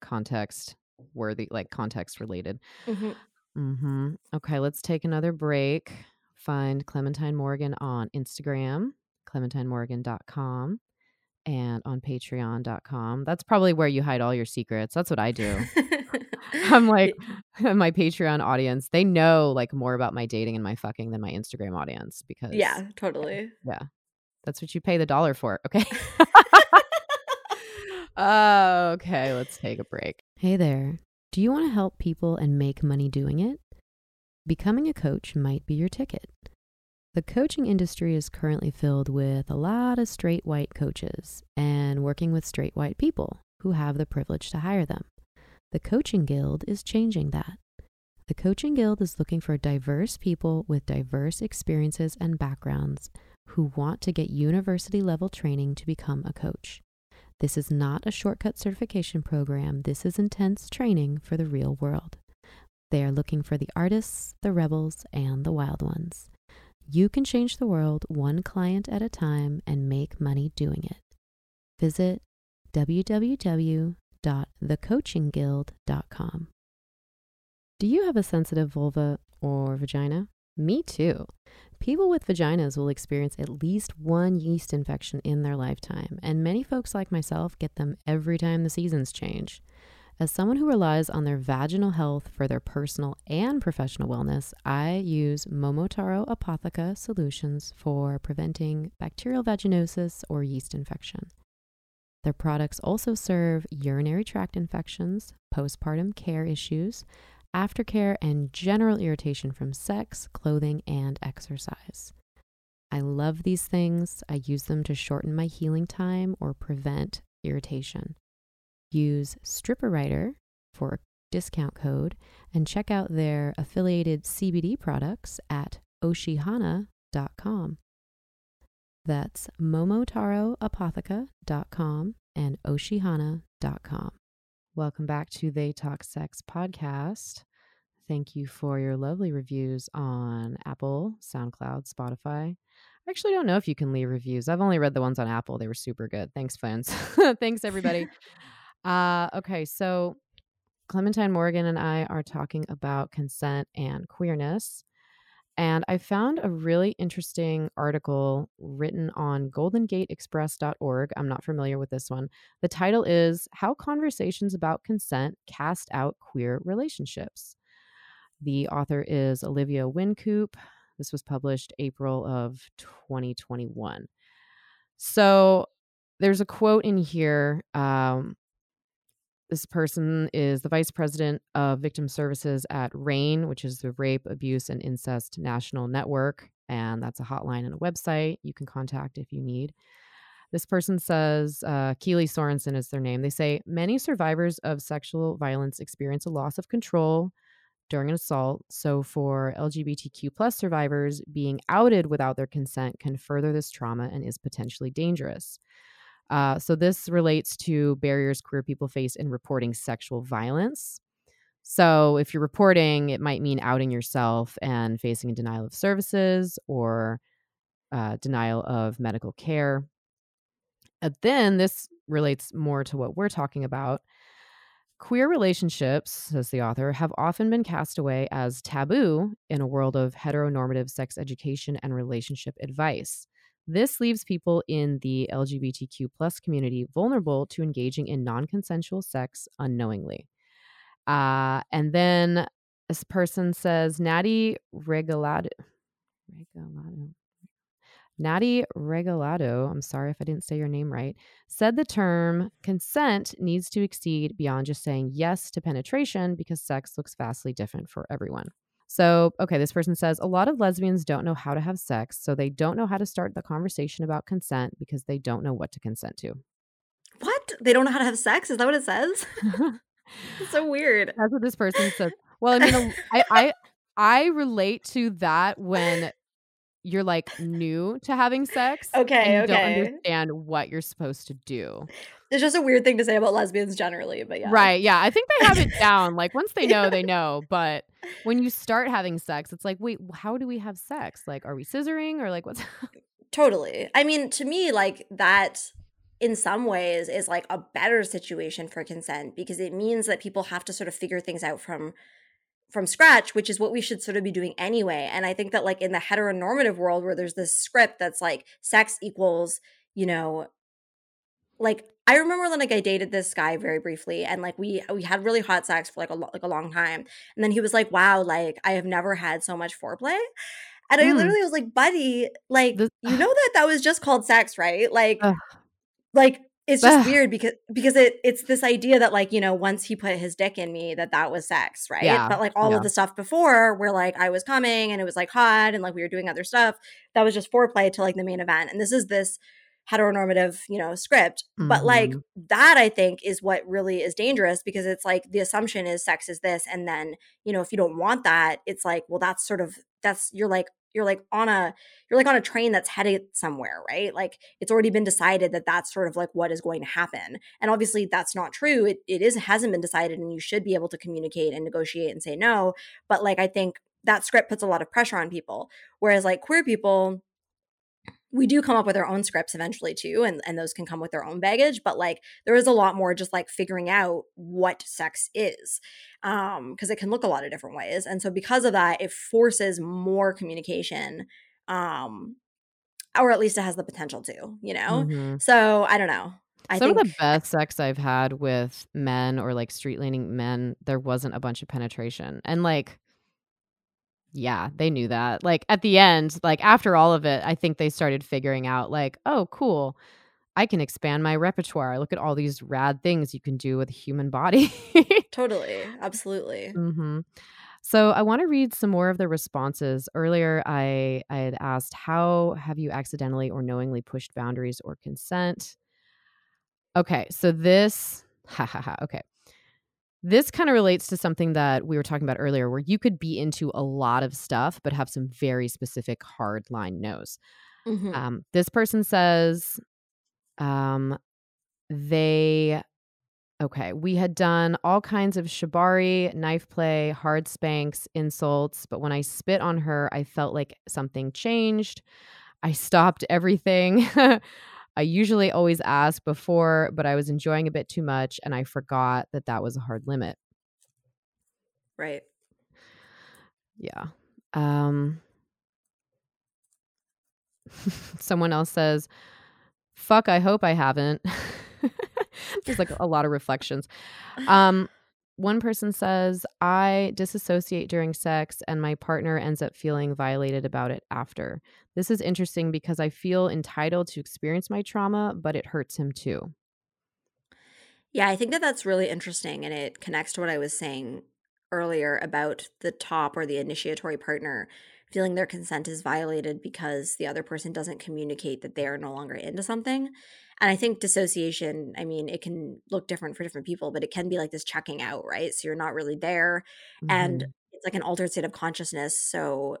context worthy, like context related. Mhm. Mm-hmm. Okay, let's take another break. Find Clementine Morgan on Instagram, clementinemorgan.com, and on patreon.com. That's probably where you hide all your secrets. That's what I do. I'm like, my Patreon audience, they know like more about my dating and my fucking than my Instagram audience because yeah, totally. Yeah. That's what you pay the dollar for. Okay. Uh, okay, let's take a break. Hey there. Do you want to help people and make money doing it? Becoming a coach might be your ticket. The coaching industry is currently filled with a lot of straight white coaches and working with straight white people who have the privilege to hire them. The Coaching Guild is changing that. The Coaching Guild is looking for diverse people with diverse experiences and backgrounds who want to get university level training to become a coach. This is not a shortcut certification program. This is intense training for the real world. They are looking for the artists, the rebels, and the wild ones. You can change the world one client at a time and make money doing it. Visit www.thecoachingguild.com. Do you have a sensitive vulva or vagina? Me too. People with vaginas will experience at least one yeast infection in their lifetime, and many folks like myself get them every time the seasons change. As someone who relies on their vaginal health for their personal and professional wellness, I use Momotaro Apotheca solutions for preventing bacterial vaginosis or yeast infection. Their products also serve urinary tract infections, postpartum care issues, aftercare, and general irritation from sex, clothing, and exercise. I love these things. I use them to shorten my healing time or prevent irritation. Use Stripper Writer for a discount code and check out their affiliated CBD products at oshihana.com. That's momotaroapotheca.com and oshihana.com. Welcome back to They Talk Sex podcast. Thank you for your lovely reviews on Apple, SoundCloud, Spotify. I actually don't know if you can leave reviews. I've only read the ones on Apple. They were super good. Thanks, fans. Thanks, everybody. uh, okay, so Clementine Morgan and I are talking about consent and queerness. And I found a really interesting article written on goldengateexpress.org. I'm not familiar with this one. The title is How Conversations About Consent Cast Out Queer Relationships. The author is Olivia Wincoop. This was published April of 2021. So there's a quote in here. Um, this person is the vice president of victim services at RAINN, which is the Rape, Abuse, and Incest National Network. And that's a hotline and a website you can contact if you need. This person says, uh, Keeli Sorensen is their name. They say many survivors of sexual violence experience a loss of control during an assault. So, for LGBTQ plus survivors, being outed without their consent can further this trauma and is potentially dangerous. Uh, so this relates to barriers queer people face in reporting sexual violence. So if you're reporting, it might mean outing yourself and facing a denial of services or uh, denial of medical care. And then this relates more to what we're talking about. Queer relationships, says the author, have often been cast away as taboo in a world of heteronormative sex education and relationship advice. This leaves people in the LGBTQ plus community vulnerable to engaging in non consensual sex unknowingly. Uh, and then this person says Natty Regalado. Regalado. Natty Regalado, I'm sorry if I didn't say your name right, said the term consent needs to exceed beyond just saying yes to penetration because sex looks vastly different for everyone. So, okay, this person says a lot of lesbians don't know how to have sex, so they don't know how to start the conversation about consent because they don't know what to consent to. What? They don't know how to have sex? Is that what it says? it's so weird. That's what this person says. Well, I mean, I, I I relate to that when you're like new to having sex. Okay, okay. don't understand what you're supposed to do. It's just a weird thing to say about lesbians generally, but yeah. Right. Yeah. I think they have it down. Like once they know, they know. But when you start having sex, it's like, wait, how do we have sex? Like, are we scissoring or like what's Totally. I mean, to me, like that in some ways is like a better situation for consent because it means that people have to sort of figure things out from from scratch, which is what we should sort of be doing anyway. And I think that like in the heteronormative world where there's this script that's like sex equals, you know, like I remember when like I dated this guy very briefly and like we we had really hot sex for like a like a long time. And then he was like, "Wow, like I have never had so much foreplay." And I Mm. literally was like, "Buddy, like This- you know that that was just called sex, right?" Like like it's just weird because because it it's this idea that like you know once he put his dick in me that that was sex right Yeah, but like all yeah. of the stuff before where like i was coming and it was like hot and like we were doing other stuff that was just foreplay to like the main event and this is this heteronormative you know script but like Mhm. that i think is what really is dangerous because it's like the assumption is sex is this and then you know if you don't want that it's like well that's sort of that's you're like you're like on a you're like on a train that's headed somewhere right? Like it's already been decided that that's sort of like what is going to happen. And obviously that's not true. It, it is hasn't been decided and you should be able to communicate and negotiate and say no. But like i think that script puts a lot of pressure on people. Whereas like queer people we do come up with our own scripts eventually too and, and those can come with their own baggage but like there is a lot more just like figuring out what sex is um because it can look a lot of different ways and so because of that it forces more communication um or at least it has the potential to you know Mhm. so i don't know i Some think of the best sex I've had with men or like street leaning men, there wasn't a bunch of penetration. And like, yeah, they knew that. Like at the end, like after all of it, I think they started figuring out, like, oh, cool. I can expand my repertoire. Look at all these rad things you can do with a human body. totally absolutely hmm So I want to read some more of the responses. Earlier, I I had asked, "How have you accidentally or knowingly pushed boundaries or consent?" Okay, so this, ha ha ha. Okay, this kind of relates to something that we were talking about earlier, where you could be into a lot of stuff but have some very specific hard line no's. Mhm. Um, this person says, um, they okay, we had done all kinds of shibari, knife play, hard spanks, insults, but when I spit on her, I felt like something changed. I stopped everything. I usually always ask before, but I was enjoying a bit too much and I forgot that that was a hard limit. right Yeah. Um someone else says, "Fuck, I hope I haven't." There's like a lot of reflections. Um one person says, "I disassociate during sex and my partner ends up feeling violated about it after. This is interesting because I feel entitled to experience my trauma, but it hurts him too." Yeah, I think that that's really interesting and it connects to what I was saying earlier about the top or the initiatory partner feeling their consent is violated because the other person doesn't communicate that they are no longer into something. And I think dissociation, I mean, it can look different for different people, but it can be like this checking out, right? So you're not really there and Mhm. it's like an altered state of consciousness. So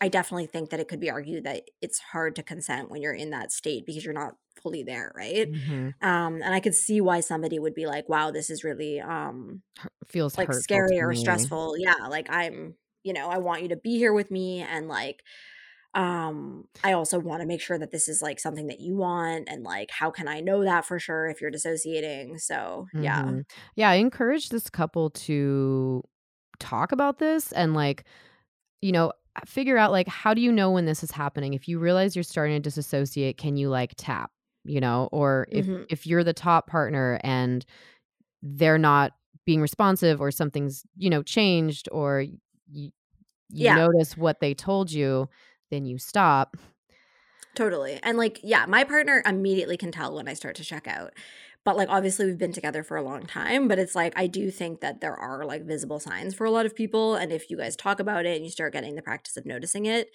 I definitely think that it could be argued that it's hard to consent when you're in that state because you're not fully there, right? Mhm. Um, and I could see why somebody would be like, "Wow, this is really um feels like scary or stressful." Yeah, like I'm, you know, I want you to be here with me and like um i also want to make sure that this is like something that you want and like how can i know that for sure if you're dissociating so yeah Mhm. Yeah, I encourage this couple to talk about this and like, you know, figure out like how do you know when this is happening? If you realize you're starting to disassociate, can you like tap, you know? Or if Mhm. if you're the top partner and they're not being responsive or something's, you know, changed or y- you yeah notice what they told you, then you stop. totally and like yeah my partner immediately can tell when i start to check out but like obviously we've been together for a long time but it's like i do think that there are like visible signs for a lot of people and if you guys talk about it and you start getting the practice of noticing it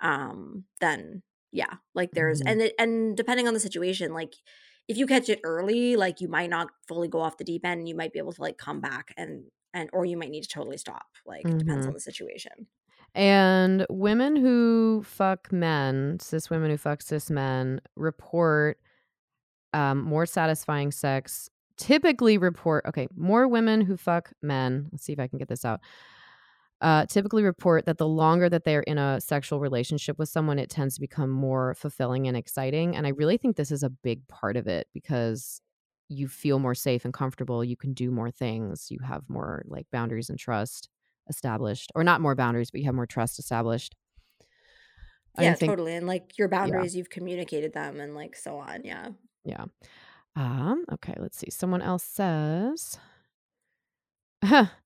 um then yeah like there's Mhm. and it and depending on the situation like if you catch it early like you might not fully go off the deep end and you might be able to like come back and and or you might need to totally stop like depends Mhm. on the situation And women who fuck men, cis women who fuck cis men, report um, more satisfying sex. Typically, report okay, more women who fuck men. Let's see if I can get this out. Uh, typically, report that the longer that they're in a sexual relationship with someone, it tends to become more fulfilling and exciting. And I really think this is a big part of it because you feel more safe and comfortable. You can do more things. You have more like boundaries and trust established, or not more boundaries, but you have more trust established. I yeah think, totally and like your yeah, boundaries you've communicated them and like so on yeah yeah. Um, okay, let's see. Someone else says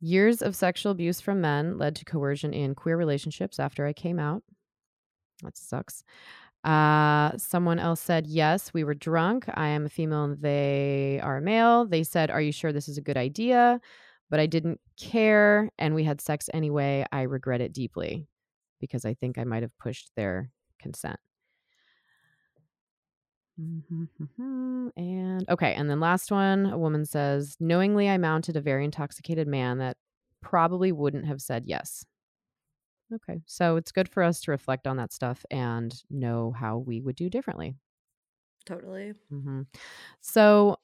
years of sexual abuse from men led to coercion in queer relationships after I came out. That sucks. Uh, someone else said, Yes, we were drunk. I am a female and they are a male. They said, Are you sure this is a good idea? But I didn't care and we had sex anyway. I regret it deeply because I think I might have pushed their consent. Mhm. And okay, and then last one, a woman says, knowingly I mounted a very intoxicated man that probably wouldn't have said yes. Okay, so it's good for us to reflect on that stuff and know how we would do differently. totally Mm-hmm. So,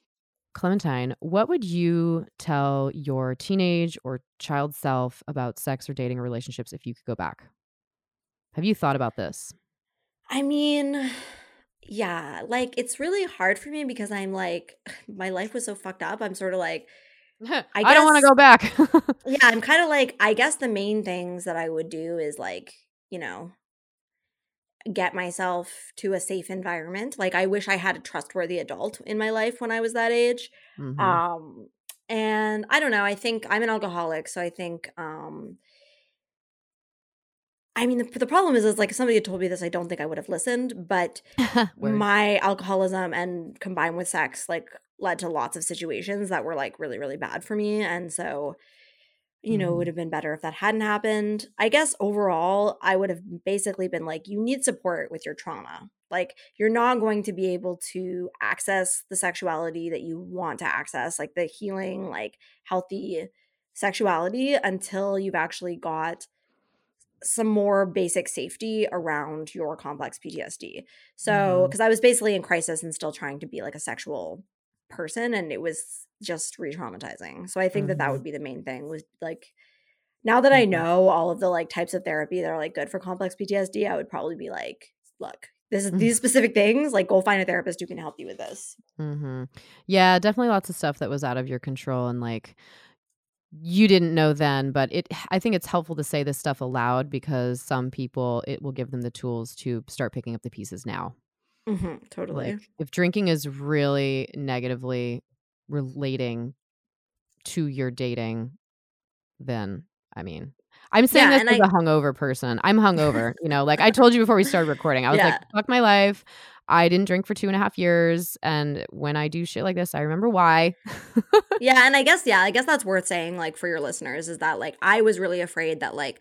Clementine, what would you tell your teenage or child self about sex or dating or relationships if you could go back? Have you thought about this? I mean, yeah, like it's really hard for me because I'm like, my life was so fucked up. I'm sort of like, I I don't want to go back. yeah, I'm kind of like, I guess the main things that I would do is like, you know, get myself to a safe environment. Like, I wish I had a trustworthy adult in my life when I was that age. hmm Um, and I don't know, I think I'm an alcoholic. So I think, um, I mean, the, the problem is, is like if somebody had told me this, I don't think I would have listened. But my alcoholism and combined with sex like led to lots of situations that were like really really bad for me and so you know it would Mhm. have been better if that hadn't happened i guess overall i would have basically been like you need support with your trauma like you're not going to be able to access the sexuality that you want to access like the healing like healthy sexuality until you've actually got some more basic safety around your complex PTSD. So, because I was basically in crisis and still trying to be like a sexual person, and it was just re traumatizing. So, I think that that Mhm. would be the main thing was like, now that I Mhm. know all of the like types of therapy that are like good for complex PTSD, I would probably be like, look, this is these specific things, like go find a therapist who can help you with this. mm-hmm. Yeah, definitely lots of stuff that was out of your control and like you didn't know then, but it I think it's helpful to say this stuff aloud because some people it will give them the tools to start picking up the pieces now. hmm Like totally. if drinking is really negatively relating to your dating, then I mean, I'm saying Yeah. this as I, a hungover person. I'm hungover, you know, like I told you before we started recording. I was like, fuck my life. I didn't drink for two and a half years. And when I do shit like this, I remember why. Yeah, and I guess yeah, I guess that's worth saying like for your listeners is that like I was really afraid that like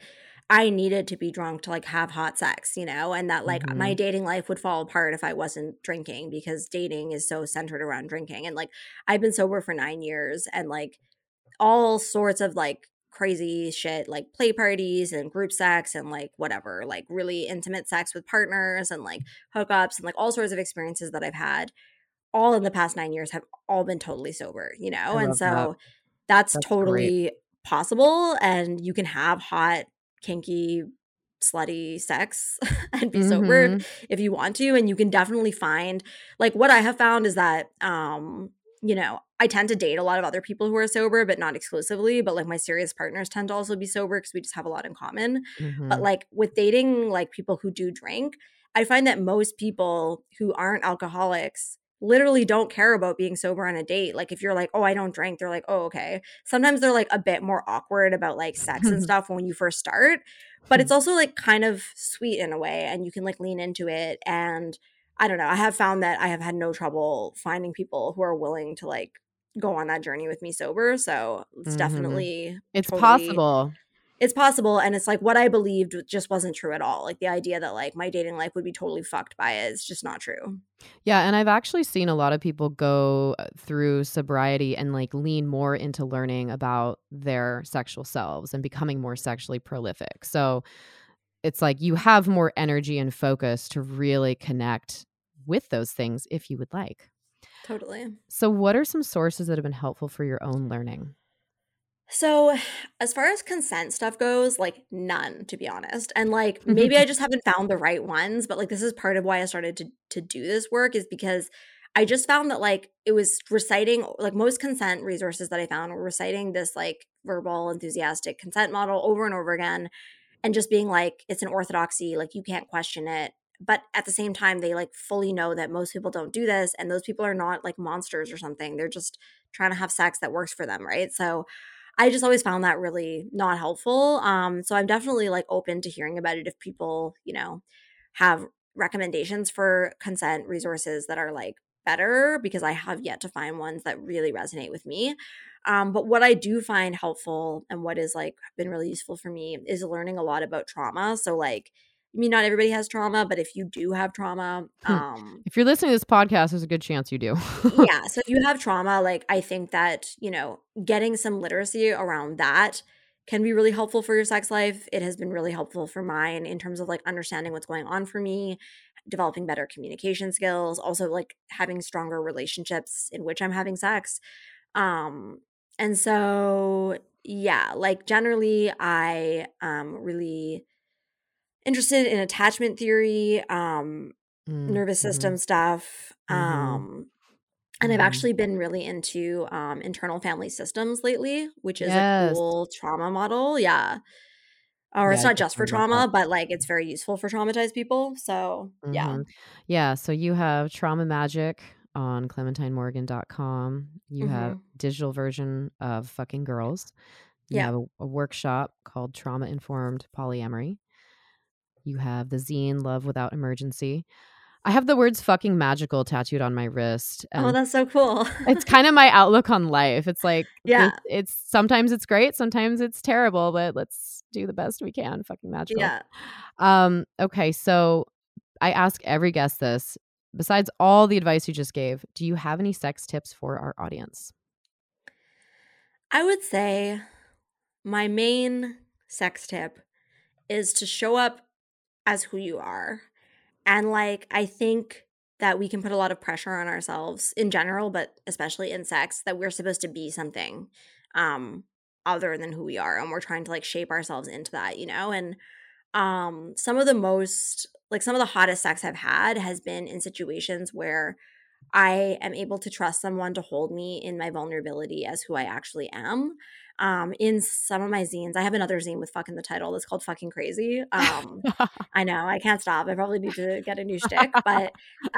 I needed to be drunk to like have hot sex, you know, and that like my Mhm. dating life would fall apart if I wasn't drinking because dating is so centered around drinking. And like I've been sober for 9 years and like all sorts of like crazy shit like play parties and group sex and like whatever, like really intimate sex with partners and like hookups and like all sorts of experiences that I've had all in the past 9 years have all been totally sober, you know? And love that. so that's That's great. totally possible and you can have hot, kinky slutty sex and be mm-hmm. sober if you want to and you can definitely find like what i have found is that um you know i tend to date a lot of other people who are sober but not exclusively but like my serious partners tend to also be sober because we just have a lot in common mm-hmm. but like with dating like people who do drink i find that most people who aren't alcoholics literally don't care about being sober on a date. Like if you're like, "Oh, I don't drink." They're like, "Oh, okay." Sometimes they're like a bit more awkward about like sex and stuff when you first start, but it's also like kind of sweet in a way and you can like lean into it and I don't know. I have found that I have had no trouble finding people who are willing to like go on that journey with me sober. So it's mm-hmm. definitely it's totally, possible it's possible and it's like what i believed just wasn't true at all like the idea that like my dating life would be totally fucked by it is just not true yeah and i've actually seen a lot of people go uh, through sobriety and like lean more into learning about their sexual selves and becoming more sexually prolific so it's like you have more energy and focus to really connect with those things if you would like. Totally. So what are some sources that have been helpful for your own learning? So, as far as consent stuff goes, like none, to be honest. And like mm-hmm. maybe I just haven't found the right ones, but like this is part of why I started to to do this work is because I just found that like it was reciting like most consent resources that I found were reciting this like verbal enthusiastic consent model over and over again and just being like it's an orthodoxy, like you can't question it. But at the same time they like fully know that most people don't do this and those people are not like monsters or something. They're just trying to have sex that works for them, right? So I just always found that really not helpful. Um, so I'm definitely like open to hearing about it if people, you know, have recommendations for consent resources that are like better because I have yet to find ones that really resonate with me. Um, but what I do find helpful and what is like been really useful for me is learning a lot about trauma. So like I mean, not everybody has trauma, but if you do have trauma, um, if you're listening to this podcast, there's a good chance you do. yeah. So if you have trauma, like I think that, you know, getting some literacy around that can be really helpful for your sex life. It has been really helpful for mine in terms of like understanding what's going on for me, developing better communication skills, also like having stronger relationships in which I'm having sex. Um, and so yeah, like generally I am really interested in attachment theory, um, mm, nervous mm-hmm. system stuff. Mm-hmm. Um, and I've mm-hmm. actually been really into um, internal family systems lately, which is yes. a cool trauma model. Yeah. Or yeah, it's not just for trauma, but like it's very useful for traumatized people. So, yeah. Mm-hmm. Yeah. So you have Trauma Magic on clementinemorgan.com. You have mm-hmm. digital version of Fucking Girls. You yeah. have a, a workshop called Trauma Informed Polyamory. You have the zine Love Without Emergency. I have the words fucking magical tattooed on my wrist. oh, that's so cool. it's kind of my outlook on life. It's like, yeah, it's, it's, sometimes it's great, sometimes it's terrible, but let's do the best we can. Fucking magical. Yeah. Um, okay. So I ask every guest this. Besides all the advice you just gave, do you have any sex tips for our audience? I would say my main sex tip is to show up as who you are. And like, I think that we can put a lot of pressure on ourselves in general, but especially in sex, that we're supposed to be something um other than who we are. And we're trying to like shape ourselves into that, you know? And um some of the most like some of the hottest sex I've had has been in situations where I am able to trust someone to hold me in my vulnerability as who I actually am um, in some of my zines. I have another zine with fucking the title that's called fucking crazy. Um, I know I can't stop. I probably need to get a new shtick, but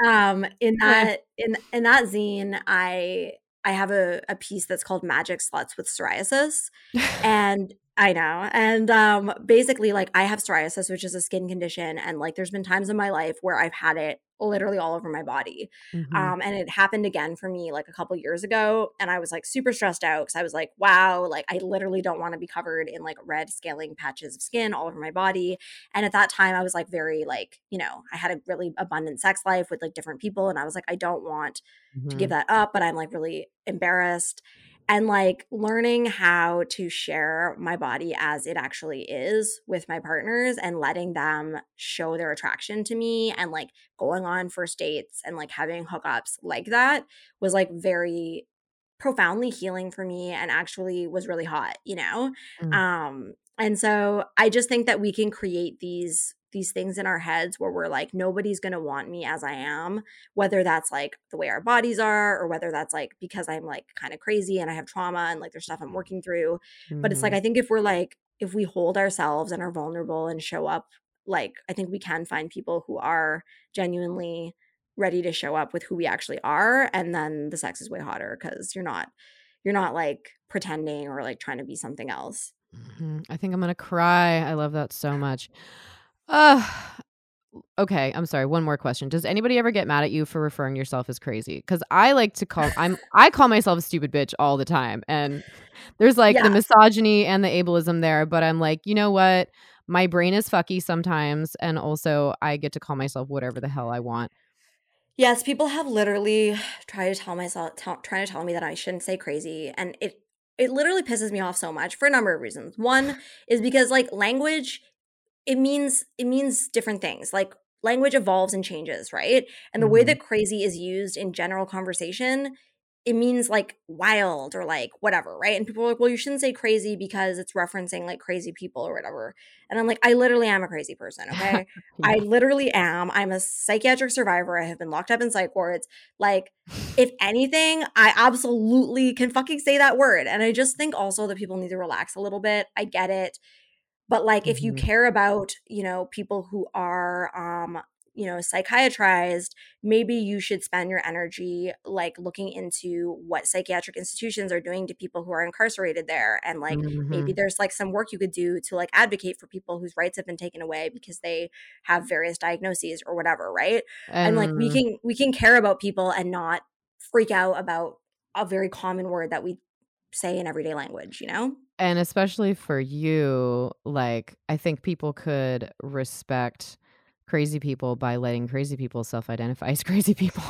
um, in that in in that zine, I I have a, a piece that's called Magic Sluts with Psoriasis. and I know. And um basically like I have psoriasis, which is a skin condition and like there's been times in my life where I've had it literally all over my body. Mm-hmm. Um and it happened again for me like a couple years ago and I was like super stressed out cuz I was like, wow, like I literally don't want to be covered in like red scaling patches of skin all over my body. And at that time I was like very like, you know, I had a really abundant sex life with like different people and I was like I don't want mm-hmm. to give mm-hmm. that up, but I'm like really embarrassed and like learning how to share my body as it actually is with my partners and letting them show their attraction to me and like going on first dates and like having hookups like that was like very profoundly healing for me and actually was really hot, you know? Mm. Um And so I just think that we can create these these things in our heads where we're like nobody's going to want me as I am, whether that's like the way our bodies are or whether that's like because I'm like kind of crazy and I have trauma and like there's stuff I'm working through. Mm-hmm. But it's like Mm-hmm. I think if we're like if we hold ourselves and are vulnerable and show up like I think we can find people who are genuinely ready to show up with who we actually are and then the sex is way hotter cuz you're not you're not like pretending or like trying to be something else. Mhm. I think I'm gonna cry. I love that so much. Uh, okay, I'm sorry. One more question. Does anybody ever get mad at you for referring yourself as crazy? Because I like to call I'm I call myself a stupid bitch all the time, and there's like the misogyny and the ableism there. But I'm like, you know what? My brain is fucky sometimes, and also I get to call myself whatever the hell I want. Yes, people have literally tried to tell myself tell, trying to tell me that I shouldn't say crazy and it it literally pisses me off so much for a number of reasons. One is because like language it means it means different things. Like language evolves and changes, right? And the way Mhm. that crazy is used in general conversation, it means like wild or like whatever, right? And people are like, well, you shouldn't say crazy because it's referencing like crazy people or whatever. And I'm like, I literally am a crazy person, okay? I literally am. I'm a psychiatric survivor. I have been locked up in psych wards. Like, if anything, I absolutely can fucking say that word. And I just think also that people need to relax a little bit. I get it. But like if you Mhm. care about, you know, people who are um, you know, psychiatrized, maybe you should spend your energy like looking into what psychiatric institutions are doing to people who are incarcerated there and like maybe Mhm. there's like some work you could do to like advocate for people whose rights have been taken away because they have various diagnoses or whatever, right? And like we can we can care about people and not freak out about a very common word that we say in everyday language, you know? and especially for you, like I think people could respect crazy people by letting crazy people self-identify as crazy people.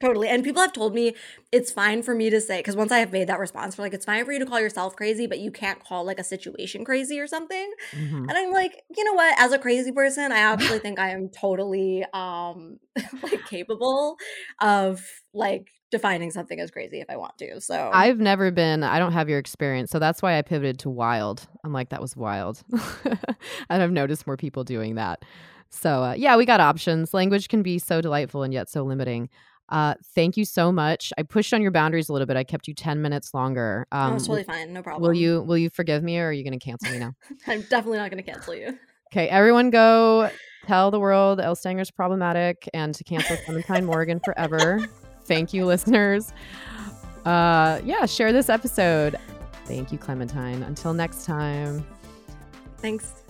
Totally. And people have told me it's fine for me to say, because once I have made that response, for like, it's fine for you to call yourself crazy, but you can't call like a situation crazy or something. Mhm. And I'm like, you know what? As a crazy person, I actually think I am totally um like capable of like defining something as crazy if I want to. So I've never been I don't have your experience, so that's why I pivoted to wild. I'm like, that was wild. and I've noticed more people doing that. So, uh, yeah, we got options. Language can be so delightful and yet so limiting. Uh, thank you so much. I pushed on your boundaries a little bit. I kept you 10 minutes longer. oh, Um, it's w- totally fine. No problem. will you will you forgive me or are you going to cancel me now? I'm definitely not going to cancel you. Okay, everyone go tell the world Elle Stanger's problematic and to cancel Clementine Morgan forever. Thank you, listeners. Uh, yeah, share this episode. Thank you, Clementine. Until next time. Thanks.